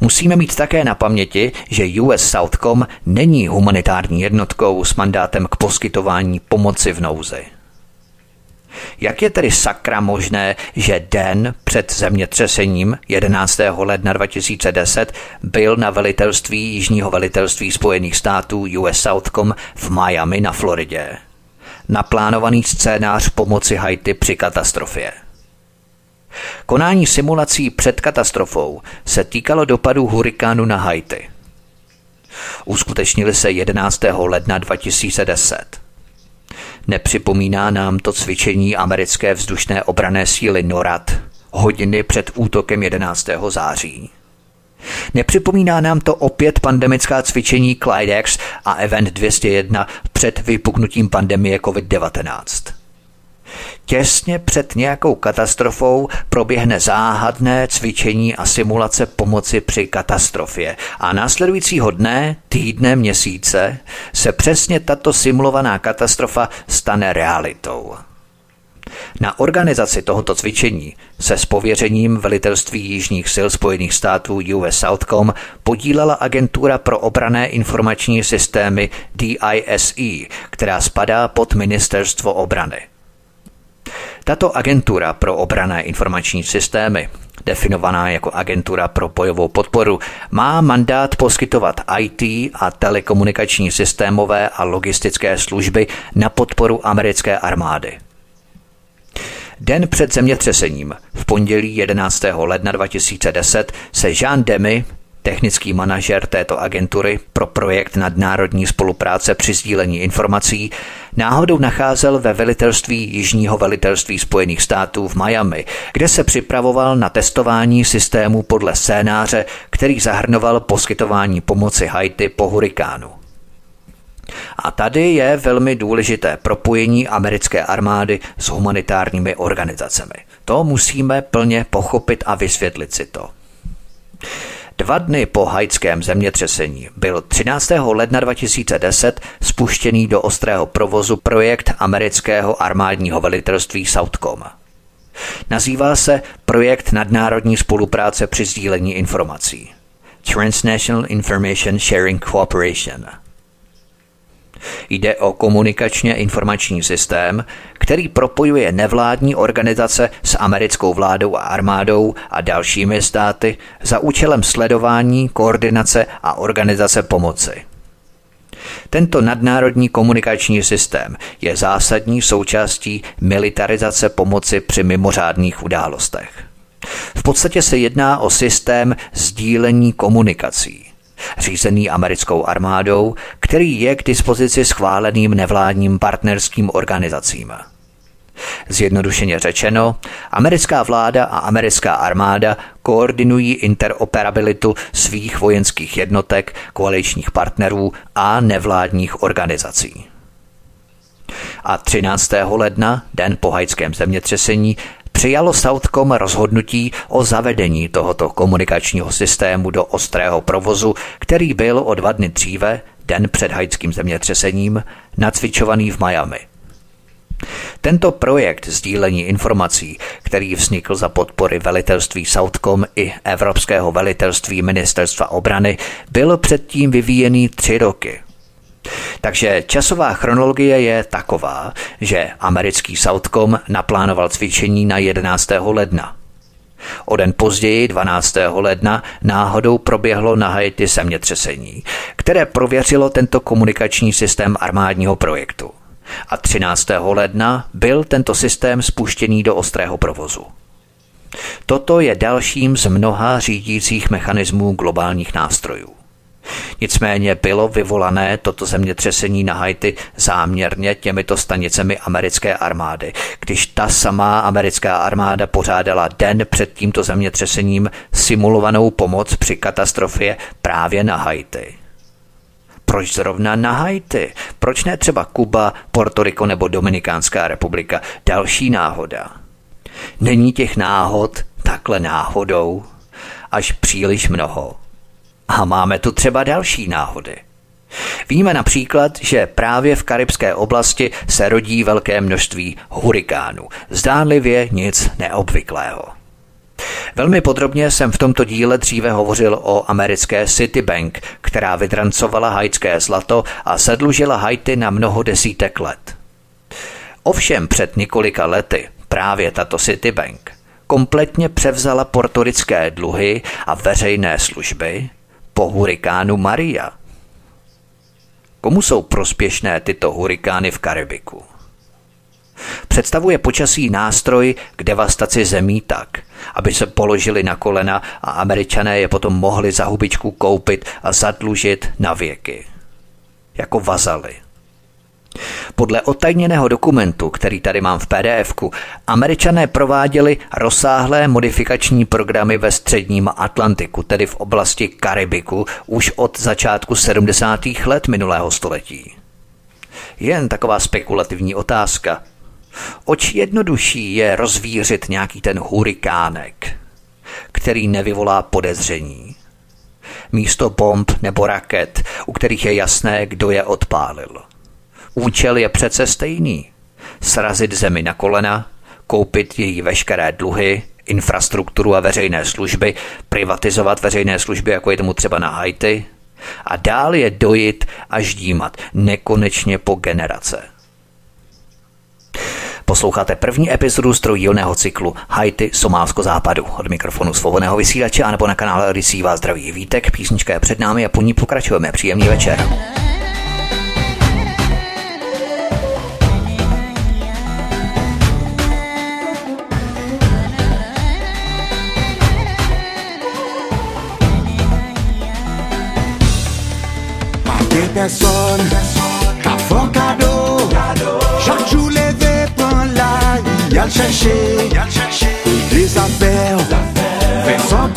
Musíme mít také na paměti, že US Southcom není humanitární jednotkou s mandátem k poskytování pomoci v nouzi. Jak je tedy sakra možné, že den před zemětřesením 11. ledna 2010 byl na velitelství Jižního velitelství Spojených států US Southcom v Miami na Floridě? Naplánovaný scénář pomoci Haiti při katastrofě. Konání simulací před katastrofou se týkalo dopadu hurikánu na Haiti. Uskutečnili se 11. ledna 2010. Nepřipomíná nám to cvičení americké vzdušné obrané síly NORAD hodiny před útokem 11. září. Nepřipomíná nám to opět pandemická cvičení Clydex a Event 201 před vypuknutím pandemie COVID-19. Těsně před nějakou katastrofou proběhne záhadné cvičení a simulace pomoci při katastrofě a následujícího dne, týdne, měsíce se přesně tato simulovaná katastrofa stane realitou. Na organizaci tohoto cvičení se s pověřením velitelství Jižních sil Spojených států US Southcom podílela agentura pro obrané informační systémy DISE, která spadá pod ministerstvo obrany. Tato agentura pro obrané informační systémy, definovaná jako agentura pro bojovou podporu, má mandát poskytovat IT a telekomunikační systémové a logistické služby na podporu americké armády. Den před zemětřesením, v pondělí 11. ledna 2010, se Jean Demy, technický manažer této agentury pro projekt nadnárodní spolupráce při sdílení informací, náhodou nacházel ve velitelství Jižního velitelství Spojených států v Miami, kde se připravoval na testování systému podle scénáře, který zahrnoval poskytování pomoci Haiti po hurikánu. A tady je velmi důležité propojení americké armády s humanitárními organizacemi. To musíme plně pochopit a vysvětlit si to. Dva dny po haitském zemětřesení byl 13. ledna 2010 spuštěný do ostrého provozu projekt amerického armádního velitelství Southcom. Nazývá se Projekt nadnárodní spolupráce při sdílení informací. Transnational Information Sharing Cooperation – Jde o komunikačně informační systém, který propojuje nevládní organizace s americkou vládou a armádou a dalšími státy za účelem sledování, koordinace a organizace pomoci. Tento nadnárodní komunikační systém je zásadní součástí militarizace pomoci při mimořádných událostech. V podstatě se jedná o systém sdílení komunikací řízený americkou armádou, který je k dispozici schváleným nevládním partnerským organizacím. Zjednodušeně řečeno, americká vláda a americká armáda koordinují interoperabilitu svých vojenských jednotek, koaličních partnerů a nevládních organizací. A 13. ledna, den po hajském zemětřesení, přijalo Southcom rozhodnutí o zavedení tohoto komunikačního systému do ostrého provozu, který byl o dva dny dříve, den před haitským zemětřesením, nacvičovaný v Miami. Tento projekt sdílení informací, který vznikl za podpory velitelství Southcom i Evropského velitelství ministerstva obrany, byl předtím vyvíjený tři roky – takže časová chronologie je taková, že americký Southcom naplánoval cvičení na 11. ledna. O den později, 12. ledna, náhodou proběhlo na Haiti zemětřesení, které prověřilo tento komunikační systém armádního projektu. A 13. ledna byl tento systém spuštěný do ostrého provozu. Toto je dalším z mnoha řídících mechanismů globálních nástrojů. Nicméně bylo vyvolané toto zemětřesení na Haiti záměrně těmito stanicemi americké armády, když ta samá americká armáda pořádala den před tímto zemětřesením simulovanou pomoc při katastrofě právě na Haiti. Proč zrovna na Haiti? Proč ne třeba Kuba, Porto nebo Dominikánská republika? Další náhoda. Není těch náhod takhle náhodou až příliš mnoho. A máme tu třeba další náhody. Víme například, že právě v karibské oblasti se rodí velké množství hurikánů. Zdánlivě nic neobvyklého. Velmi podrobně jsem v tomto díle dříve hovořil o americké Citibank, která vydrancovala haitské zlato a sedlužila Haiti na mnoho desítek let. Ovšem před několika lety právě tato Citibank kompletně převzala portorické dluhy a veřejné služby po hurikánu Maria. Komu jsou prospěšné tyto hurikány v Karibiku? Představuje počasí nástroj k devastaci zemí tak, aby se položili na kolena a američané je potom mohli za hubičku koupit a zadlužit na věky. Jako vazaly. Podle otajněného dokumentu, který tady mám v pdf američané prováděli rozsáhlé modifikační programy ve středním Atlantiku, tedy v oblasti Karibiku, už od začátku 70. let minulého století. Jen taková spekulativní otázka. Oč jednodušší je rozvířit nějaký ten hurikánek, který nevyvolá podezření, místo bomb nebo raket, u kterých je jasné, kdo je odpálil – Účel je přece stejný. Srazit zemi na kolena, koupit její veškeré dluhy, infrastrukturu a veřejné služby, privatizovat veřejné služby, jako je tomu třeba na Haiti, a dál je dojit a ždímat, nekonečně po generace. Posloucháte první epizodu z trojílného cyklu Haiti Somálsko západu. Od mikrofonu svobodného vysílače a nebo na kanále Odisí vás zdraví vítek, písnička je před námi a po ní pokračujeme. Příjemný večer. personne. Ka fon kado Chak chou leve pran la Yal chèche Ou des afer Fè son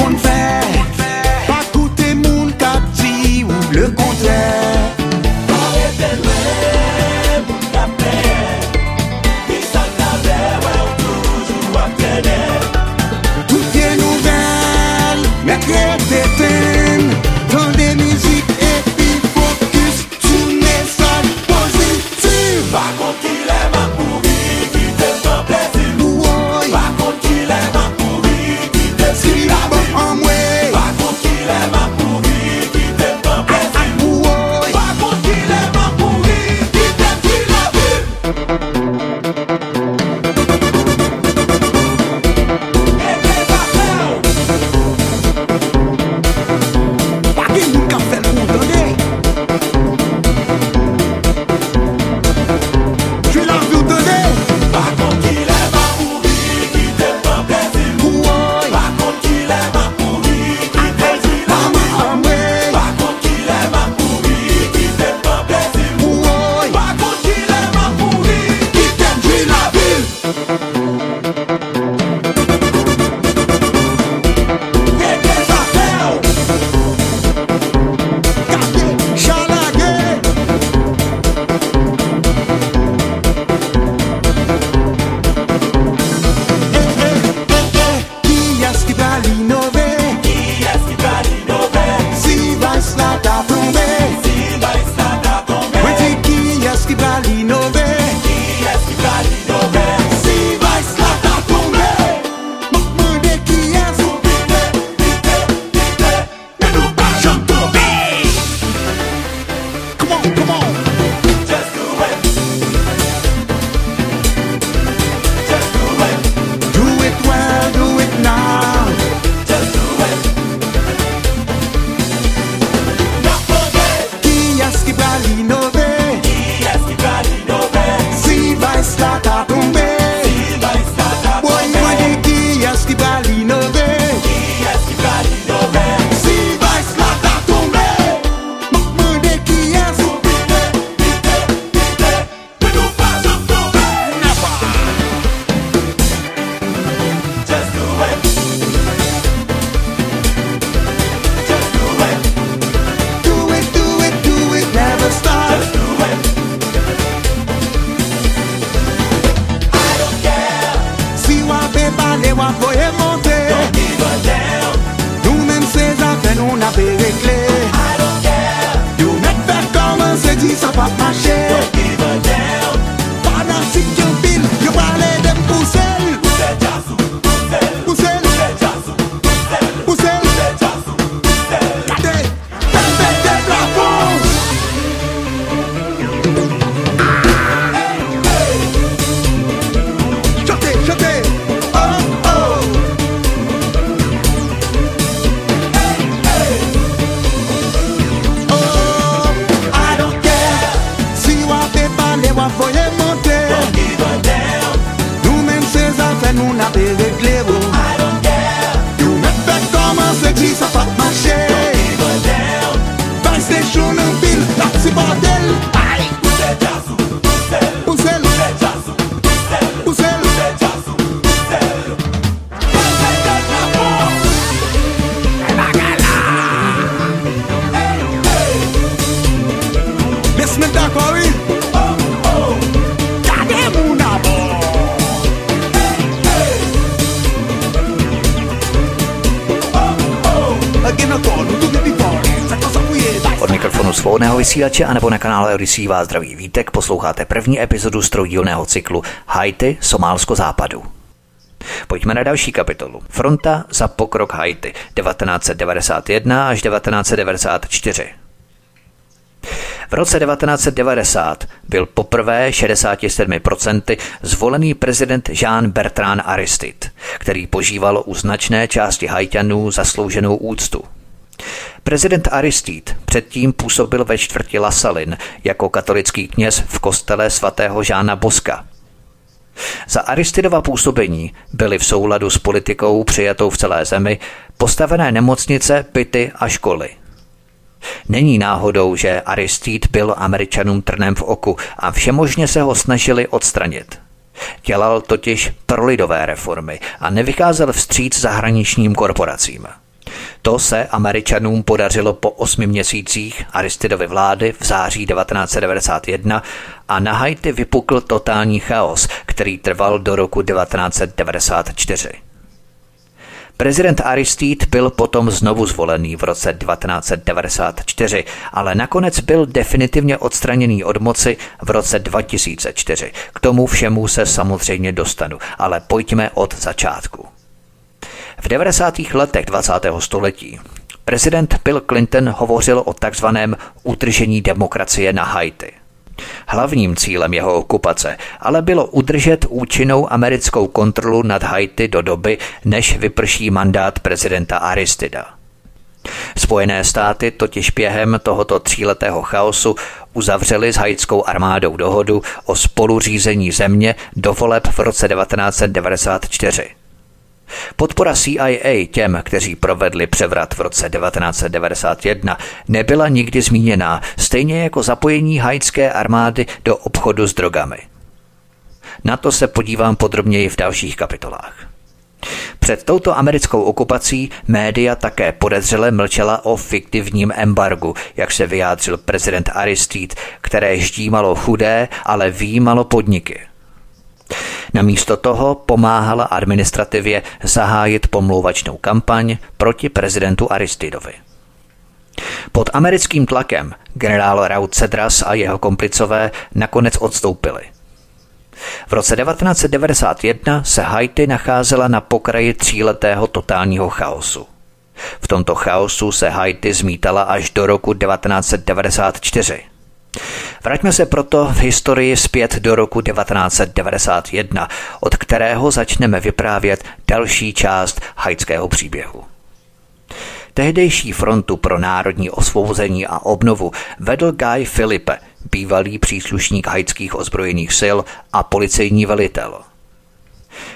vysílače anebo na kanále Odisí vás zdraví vítek posloucháte první epizodu z trojdílného cyklu Haiti, Somálsko západu. Pojďme na další kapitolu. Fronta za pokrok Haiti 1991 až 1994. V roce 1990 byl poprvé 67% zvolený prezident Jean Bertrand Aristide, který požíval u značné části Haitianů zaslouženou úctu. Prezident Aristide předtím působil ve čtvrti Lasalin jako katolický kněz v kostele svatého Žána Boska. Za Aristidova působení byly v souladu s politikou přijatou v celé zemi postavené nemocnice, byty a školy. Není náhodou, že Aristide byl američanům trnem v oku a všemožně se ho snažili odstranit. Dělal totiž prolidové reformy a nevycházel vstříc zahraničním korporacím. To se američanům podařilo po osmi měsících Aristidovy vlády v září 1991 a na Haiti vypukl totální chaos, který trval do roku 1994. Prezident Aristide byl potom znovu zvolený v roce 1994, ale nakonec byl definitivně odstraněný od moci v roce 2004. K tomu všemu se samozřejmě dostanu, ale pojďme od začátku. V 90. letech 20. století prezident Bill Clinton hovořil o takzvaném utržení demokracie na Haiti. Hlavním cílem jeho okupace ale bylo udržet účinnou americkou kontrolu nad Haiti do doby, než vyprší mandát prezidenta Aristida. Spojené státy totiž během tohoto tříletého chaosu uzavřeli s haitskou armádou dohodu o spoluřízení země do voleb v roce 1994. Podpora CIA těm, kteří provedli převrat v roce 1991, nebyla nikdy zmíněná, stejně jako zapojení haitské armády do obchodu s drogami. Na to se podívám podrobněji v dalších kapitolách. Před touto americkou okupací média také podezřele mlčela o fiktivním embargu, jak se vyjádřil prezident Aristide, které ždímalo chudé, ale výjímalo podniky. Namísto toho pomáhala administrativě zahájit pomlouvačnou kampaň proti prezidentu Aristidovi. Pod americkým tlakem generál Raut Cedras a jeho komplicové nakonec odstoupili. V roce 1991 se Haiti nacházela na pokraji tříletého totálního chaosu. V tomto chaosu se Haiti zmítala až do roku 1994. Vraťme se proto v historii zpět do roku 1991, od kterého začneme vyprávět další část haitského příběhu. Tehdejší frontu pro národní osvobození a obnovu vedl Guy Filipe, bývalý příslušník haitských ozbrojených sil a policejní velitel.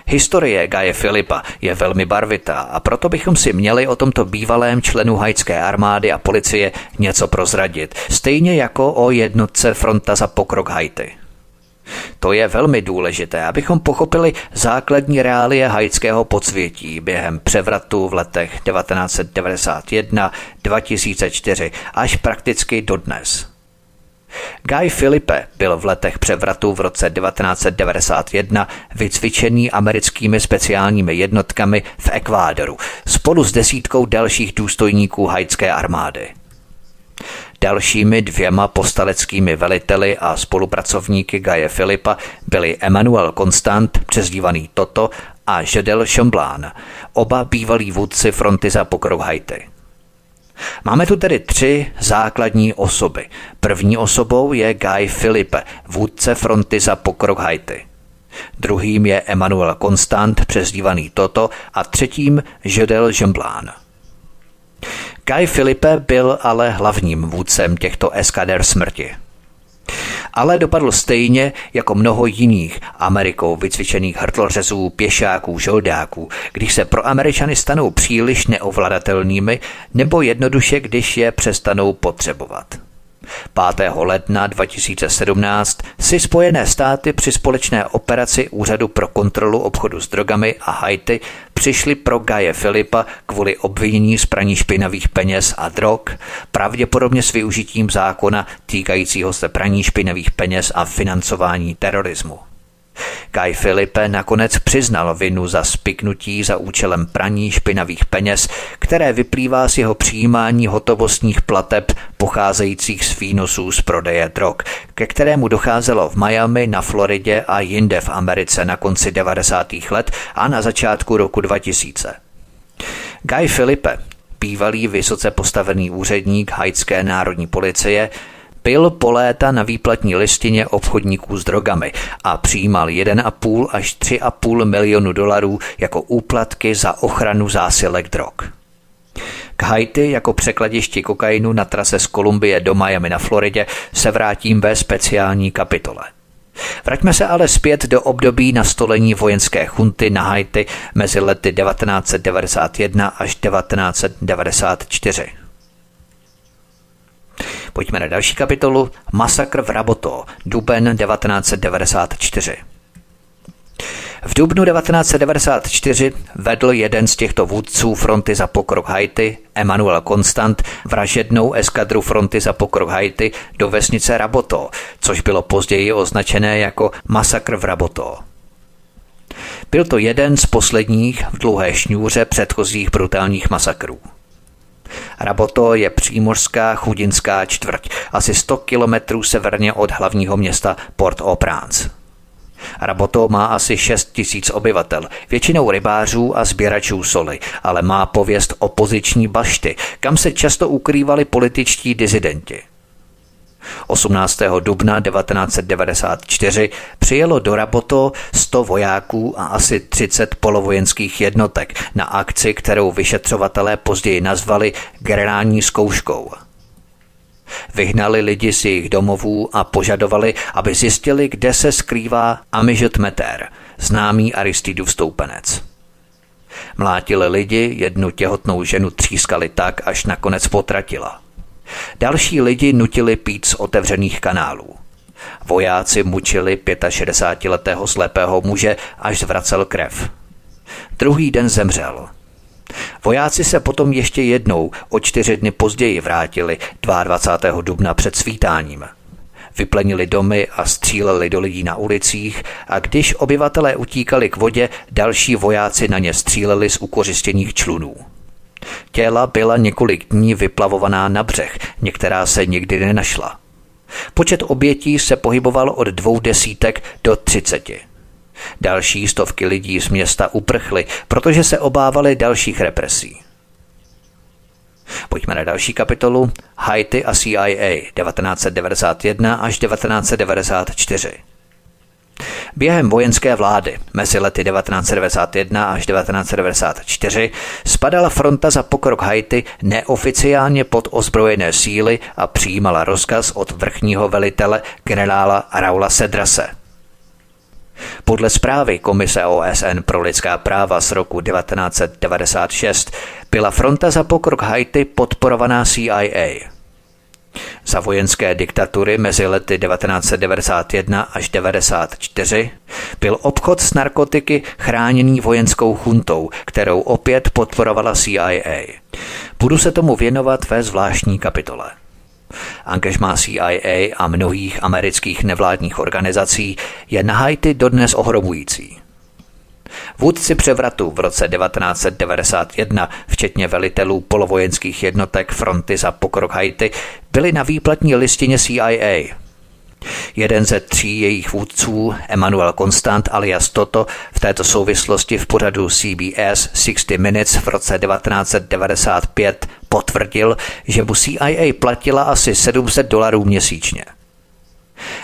Historie Gaje Filipa je velmi barvitá a proto bychom si měli o tomto bývalém členu haitské armády a policie něco prozradit, stejně jako o jednotce Fronta za pokrok Haiti. To je velmi důležité, abychom pochopili základní reálie haitského podsvětí během převratu v letech 1991, 2004 až prakticky dodnes. Guy Filipe byl v letech převratu v roce 1991 vycvičený americkými speciálními jednotkami v Ekvádoru spolu s desítkou dalších důstojníků haitské armády. Dalšími dvěma postaleckými veliteli a spolupracovníky Gaje Filipa byli Emmanuel Constant, přezdívaný Toto, a Žedel Chamblán, oba bývalí vůdci fronty za pokrok Haiti. Máme tu tedy tři základní osoby. První osobou je Guy Filipe, vůdce fronty za pokrok Haiti. Druhým je Emmanuel Constant, přezdívaný Toto, a třetím Žedel Žemblán. Guy Filipe byl ale hlavním vůdcem těchto eskader smrti. Ale dopadl stejně jako mnoho jiných Amerikou vycvičených hrtlořezů, pěšáků, žoldáků, když se pro Američany stanou příliš neovladatelnými nebo jednoduše, když je přestanou potřebovat. 5. ledna 2017 si Spojené státy při společné operaci Úřadu pro kontrolu obchodu s drogami a Haiti přišli pro Gaje Filipa kvůli obvinění z praní špinavých peněz a drog, pravděpodobně s využitím zákona týkajícího se praní špinavých peněz a financování terorismu. Guy Filipe nakonec přiznal vinu za spiknutí za účelem praní špinavých peněz, které vyplývá z jeho přijímání hotovostních plateb pocházejících z výnosů z prodeje drog, ke kterému docházelo v Miami, na Floridě a jinde v Americe na konci 90. let a na začátku roku 2000. Guy Filipe, bývalý vysoce postavený úředník haitské národní policie, byl po léta na výplatní listině obchodníků s drogami a přijímal 1,5 až 3,5 milionu dolarů jako úplatky za ochranu zásilek drog. K Haiti jako překladišti kokainu na trase z Kolumbie do Miami na Floridě se vrátím ve speciální kapitole. Vraťme se ale zpět do období nastolení vojenské chunty na Haiti mezi lety 1991 až 1994. Pojďme na další kapitolu. Masakr v Raboto, duben 1994. V dubnu 1994 vedl jeden z těchto vůdců fronty za pokrok Haiti, Emmanuel Constant, vražednou eskadru fronty za pokrok Haiti do vesnice Raboto, což bylo později označené jako masakr v Raboto. Byl to jeden z posledních v dlouhé šňůře předchozích brutálních masakrů. Raboto je přímořská chudinská čtvrť, asi 100 kilometrů severně od hlavního města Port-au-Prince. Raboto má asi 6 tisíc obyvatel, většinou rybářů a sběračů soli, ale má pověst opoziční bašty, kam se často ukrývali političtí dizidenti. 18. dubna 1994 přijelo do Raboto 100 vojáků a asi 30 polovojenských jednotek na akci, kterou vyšetřovatelé později nazvali generální zkouškou. Vyhnali lidi z jejich domovů a požadovali, aby zjistili, kde se skrývá Amižet Meter, známý Aristidův stoupenec. Mlátili lidi, jednu těhotnou ženu třískali tak, až nakonec potratila. Další lidi nutili pít z otevřených kanálů. Vojáci mučili 65-letého slepého muže, až zvracel krev. Druhý den zemřel. Vojáci se potom ještě jednou o čtyři dny později vrátili 22. dubna před svítáním. Vyplenili domy a stříleli do lidí na ulicích a když obyvatelé utíkali k vodě, další vojáci na ně stříleli z ukořistěných člunů. Těla byla několik dní vyplavovaná na břeh, některá se nikdy nenašla. Počet obětí se pohyboval od dvou desítek do třiceti. Další stovky lidí z města uprchly, protože se obávali dalších represí. Pojďme na další kapitolu Haiti a CIA 1991 až 1994. Během vojenské vlády mezi lety 1991 až 1994 spadala fronta za pokrok Haiti neoficiálně pod ozbrojené síly a přijímala rozkaz od vrchního velitele generála Raula Sedrase. Podle zprávy Komise OSN pro lidská práva z roku 1996 byla fronta za pokrok Haiti podporovaná CIA. Za vojenské diktatury mezi lety 1991 až 1994 byl obchod s narkotiky chráněný vojenskou chuntou, kterou opět podporovala CIA. Budu se tomu věnovat ve zvláštní kapitole. Angažmá CIA a mnohých amerických nevládních organizací je na Haiti dodnes ohromující. Vůdci převratu v roce 1991, včetně velitelů polovojenských jednotek fronty za pokrok Haiti, byli na výplatní listině CIA. Jeden ze tří jejich vůdců, Emmanuel Constant alias Toto, v této souvislosti v pořadu CBS 60 Minutes v roce 1995 potvrdil, že mu CIA platila asi 700 dolarů měsíčně.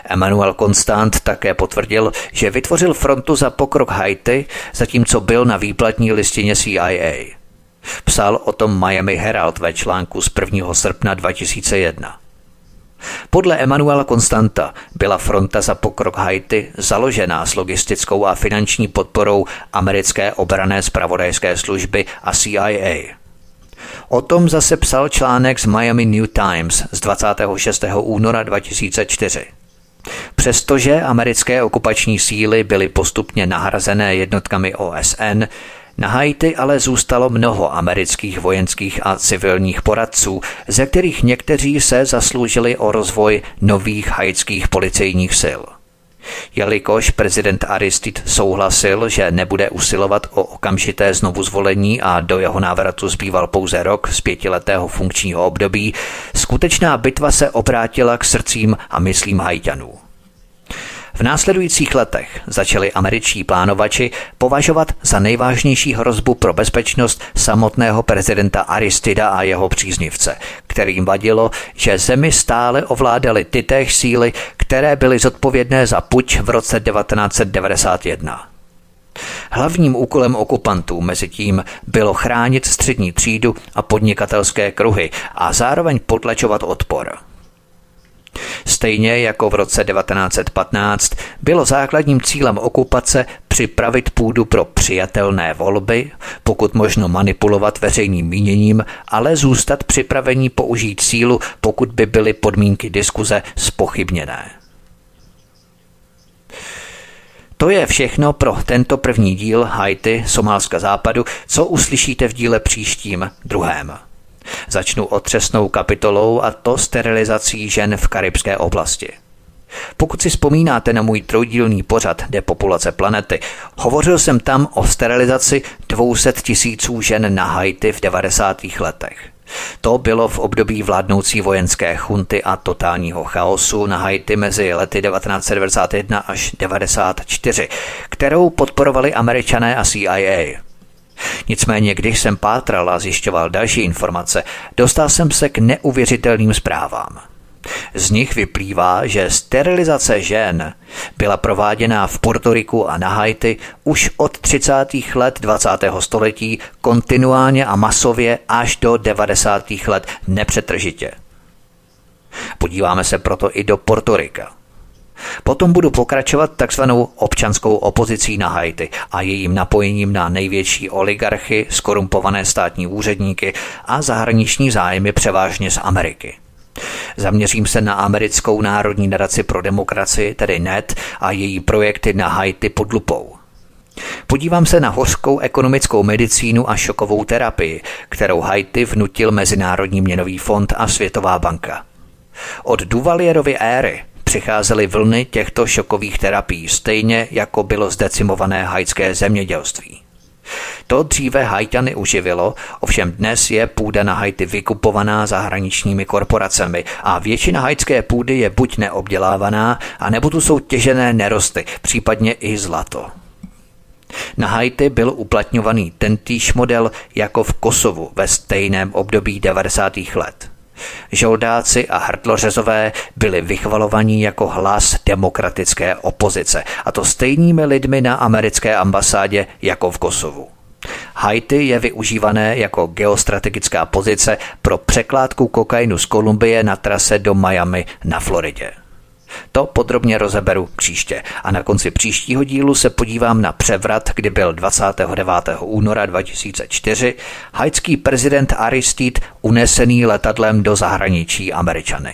Emmanuel Constant také potvrdil, že vytvořil frontu za pokrok Haiti, zatímco byl na výplatní listině CIA. Psal o tom Miami Herald ve článku z 1. srpna 2001. Podle Emanuela Konstanta byla fronta za pokrok Haiti založená s logistickou a finanční podporou americké obrané spravodajské služby a CIA. O tom zase psal článek z Miami New Times z 26. února 2004. Přestože americké okupační síly byly postupně nahrazené jednotkami OSN, na Haiti ale zůstalo mnoho amerických vojenských a civilních poradců, ze kterých někteří se zasloužili o rozvoj nových haitských policejních sil. Jelikož prezident Aristide souhlasil, že nebude usilovat o okamžité znovu zvolení a do jeho návratu zbýval pouze rok z pětiletého funkčního období, skutečná bitva se obrátila k srdcím a myslím Haitianů. V následujících letech začali američtí plánovači považovat za nejvážnější hrozbu pro bezpečnost samotného prezidenta Aristida a jeho příznivce, kterým vadilo, že zemi stále ovládaly ty též síly, které byly zodpovědné za puč v roce 1991. Hlavním úkolem okupantů mezi tím bylo chránit střední třídu a podnikatelské kruhy a zároveň potlačovat odpor – Stejně jako v roce 1915 bylo základním cílem okupace připravit půdu pro přijatelné volby, pokud možno manipulovat veřejným míněním, ale zůstat připravení použít sílu, pokud by byly podmínky diskuze spochybněné. To je všechno pro tento první díl Haiti, Somálska západu, co uslyšíte v díle příštím, druhém. Začnu otřesnou kapitolou a to sterilizací žen v karibské oblasti. Pokud si vzpomínáte na můj trojdílný pořad Depopulace planety, hovořil jsem tam o sterilizaci 200 tisíců žen na Haiti v 90. letech. To bylo v období vládnoucí vojenské chunty a totálního chaosu na Haiti mezi lety 1991 až 1994, kterou podporovali američané a CIA. Nicméně, když jsem pátral a zjišťoval další informace, dostal jsem se k neuvěřitelným zprávám. Z nich vyplývá, že sterilizace žen byla prováděna v Portoriku a na Haiti už od 30. let 20. století kontinuálně a masově až do 90. let nepřetržitě. Podíváme se proto i do Portorika. Potom budu pokračovat takzvanou občanskou opozicí na Haiti a jejím napojením na největší oligarchy, skorumpované státní úředníky a zahraniční zájmy převážně z Ameriky. Zaměřím se na americkou národní nadaci pro demokracii, tedy NET, a její projekty na Haiti pod lupou. Podívám se na hořkou ekonomickou medicínu a šokovou terapii, kterou Haiti vnutil Mezinárodní měnový fond a Světová banka. Od Duvalierovy éry přicházely vlny těchto šokových terapií, stejně jako bylo zdecimované hajské zemědělství. To dříve Haitiany uživilo, ovšem dnes je půda na Haiti vykupovaná zahraničními korporacemi a většina haitské půdy je buď neobdělávaná, anebo tu jsou těžené nerosty, případně i zlato. Na Haiti byl uplatňovaný tentýž model jako v Kosovu ve stejném období 90. let. Žoldáci a hrdlořezové byli vychvalovaní jako hlas demokratické opozice, a to stejnými lidmi na americké ambasádě jako v Kosovu. Haiti je využívané jako geostrategická pozice pro překládku kokainu z Kolumbie na trase do Miami na Floridě. To podrobně rozeberu příště a na konci příštího dílu se podívám na převrat, kdy byl 29. února 2004 haitský prezident Aristide unesený letadlem do zahraničí Američany.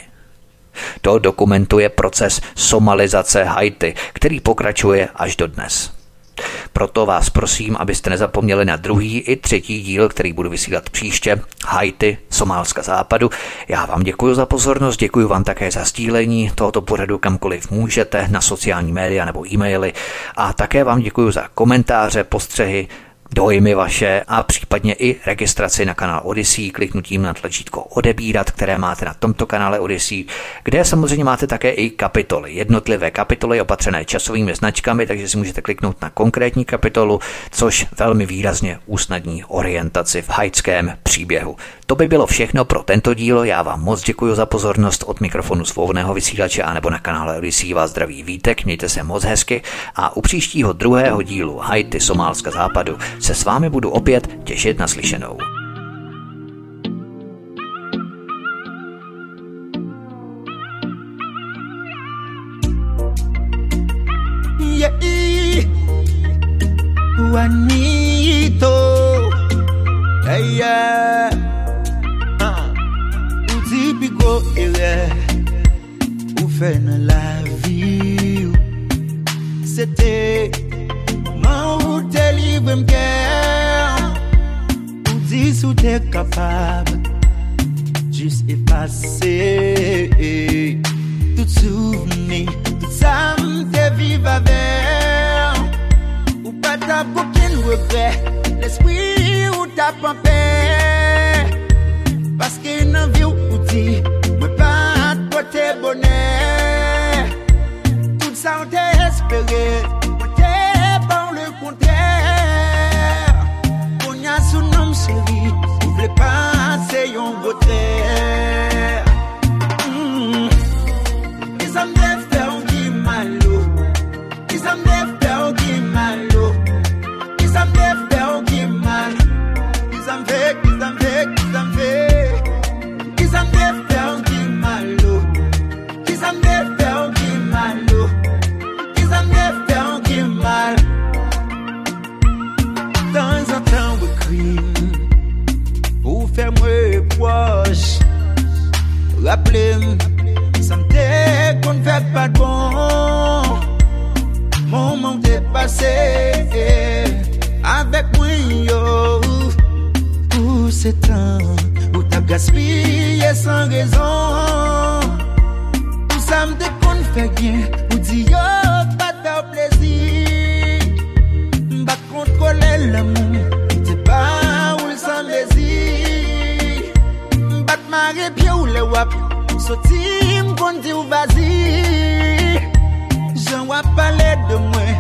To dokumentuje proces somalizace Haiti, který pokračuje až do dnes. Proto vás prosím, abyste nezapomněli na druhý i třetí díl, který budu vysílat příště, Haiti, Somálska západu. Já vám děkuji za pozornost, děkuji vám také za sdílení tohoto pořadu kamkoliv můžete na sociální média nebo e-maily a také vám děkuji za komentáře, postřehy, dojmy vaše a případně i registraci na kanál Odyssey kliknutím na tlačítko odebírat, které máte na tomto kanále Odyssey, kde samozřejmě máte také i kapitoly, jednotlivé kapitoly opatřené časovými značkami, takže si můžete kliknout na konkrétní kapitolu, což velmi výrazně usnadní orientaci v haitském příběhu. To by bylo všechno pro tento dílo, já vám moc děkuji za pozornost od mikrofonu svobodného vysílače a nebo na kanále Odyssey vás zdraví vítek, mějte se moc hezky a u příštího druhého dílu Haiti Somálska západu se s vámi budu opět těšit na slyšenou. Juanito, yeah. bigo ere Ou fè nan la vi ou Se te Man ou te livre mke Ou di sou te kapab Jus Tout souveni Tout sa mte vive avè Ou pa ta bouken repè L'esprit ou ta pampè parce qu'il n'en vit au bout de si, vous pas te porter bonheur. Tout ça, on t'a espéré. appelé Ça me dit qu'on ne fait pas de bon Mon monde est passé Avec moi, yo. Tout ces temps Où t'as gaspillé sans raison. Tout ça me qu'on ne fait rien Où dit yo, pas de plaisir. Pas de contrôle l'amour pas où le sang désir Pas de marée, pied ou le wap. Soti m kondi ou pale de mwen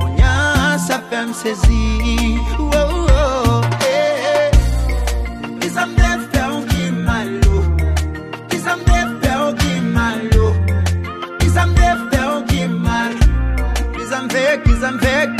Konyan sa fe sezi Ki malo ki malo ki malo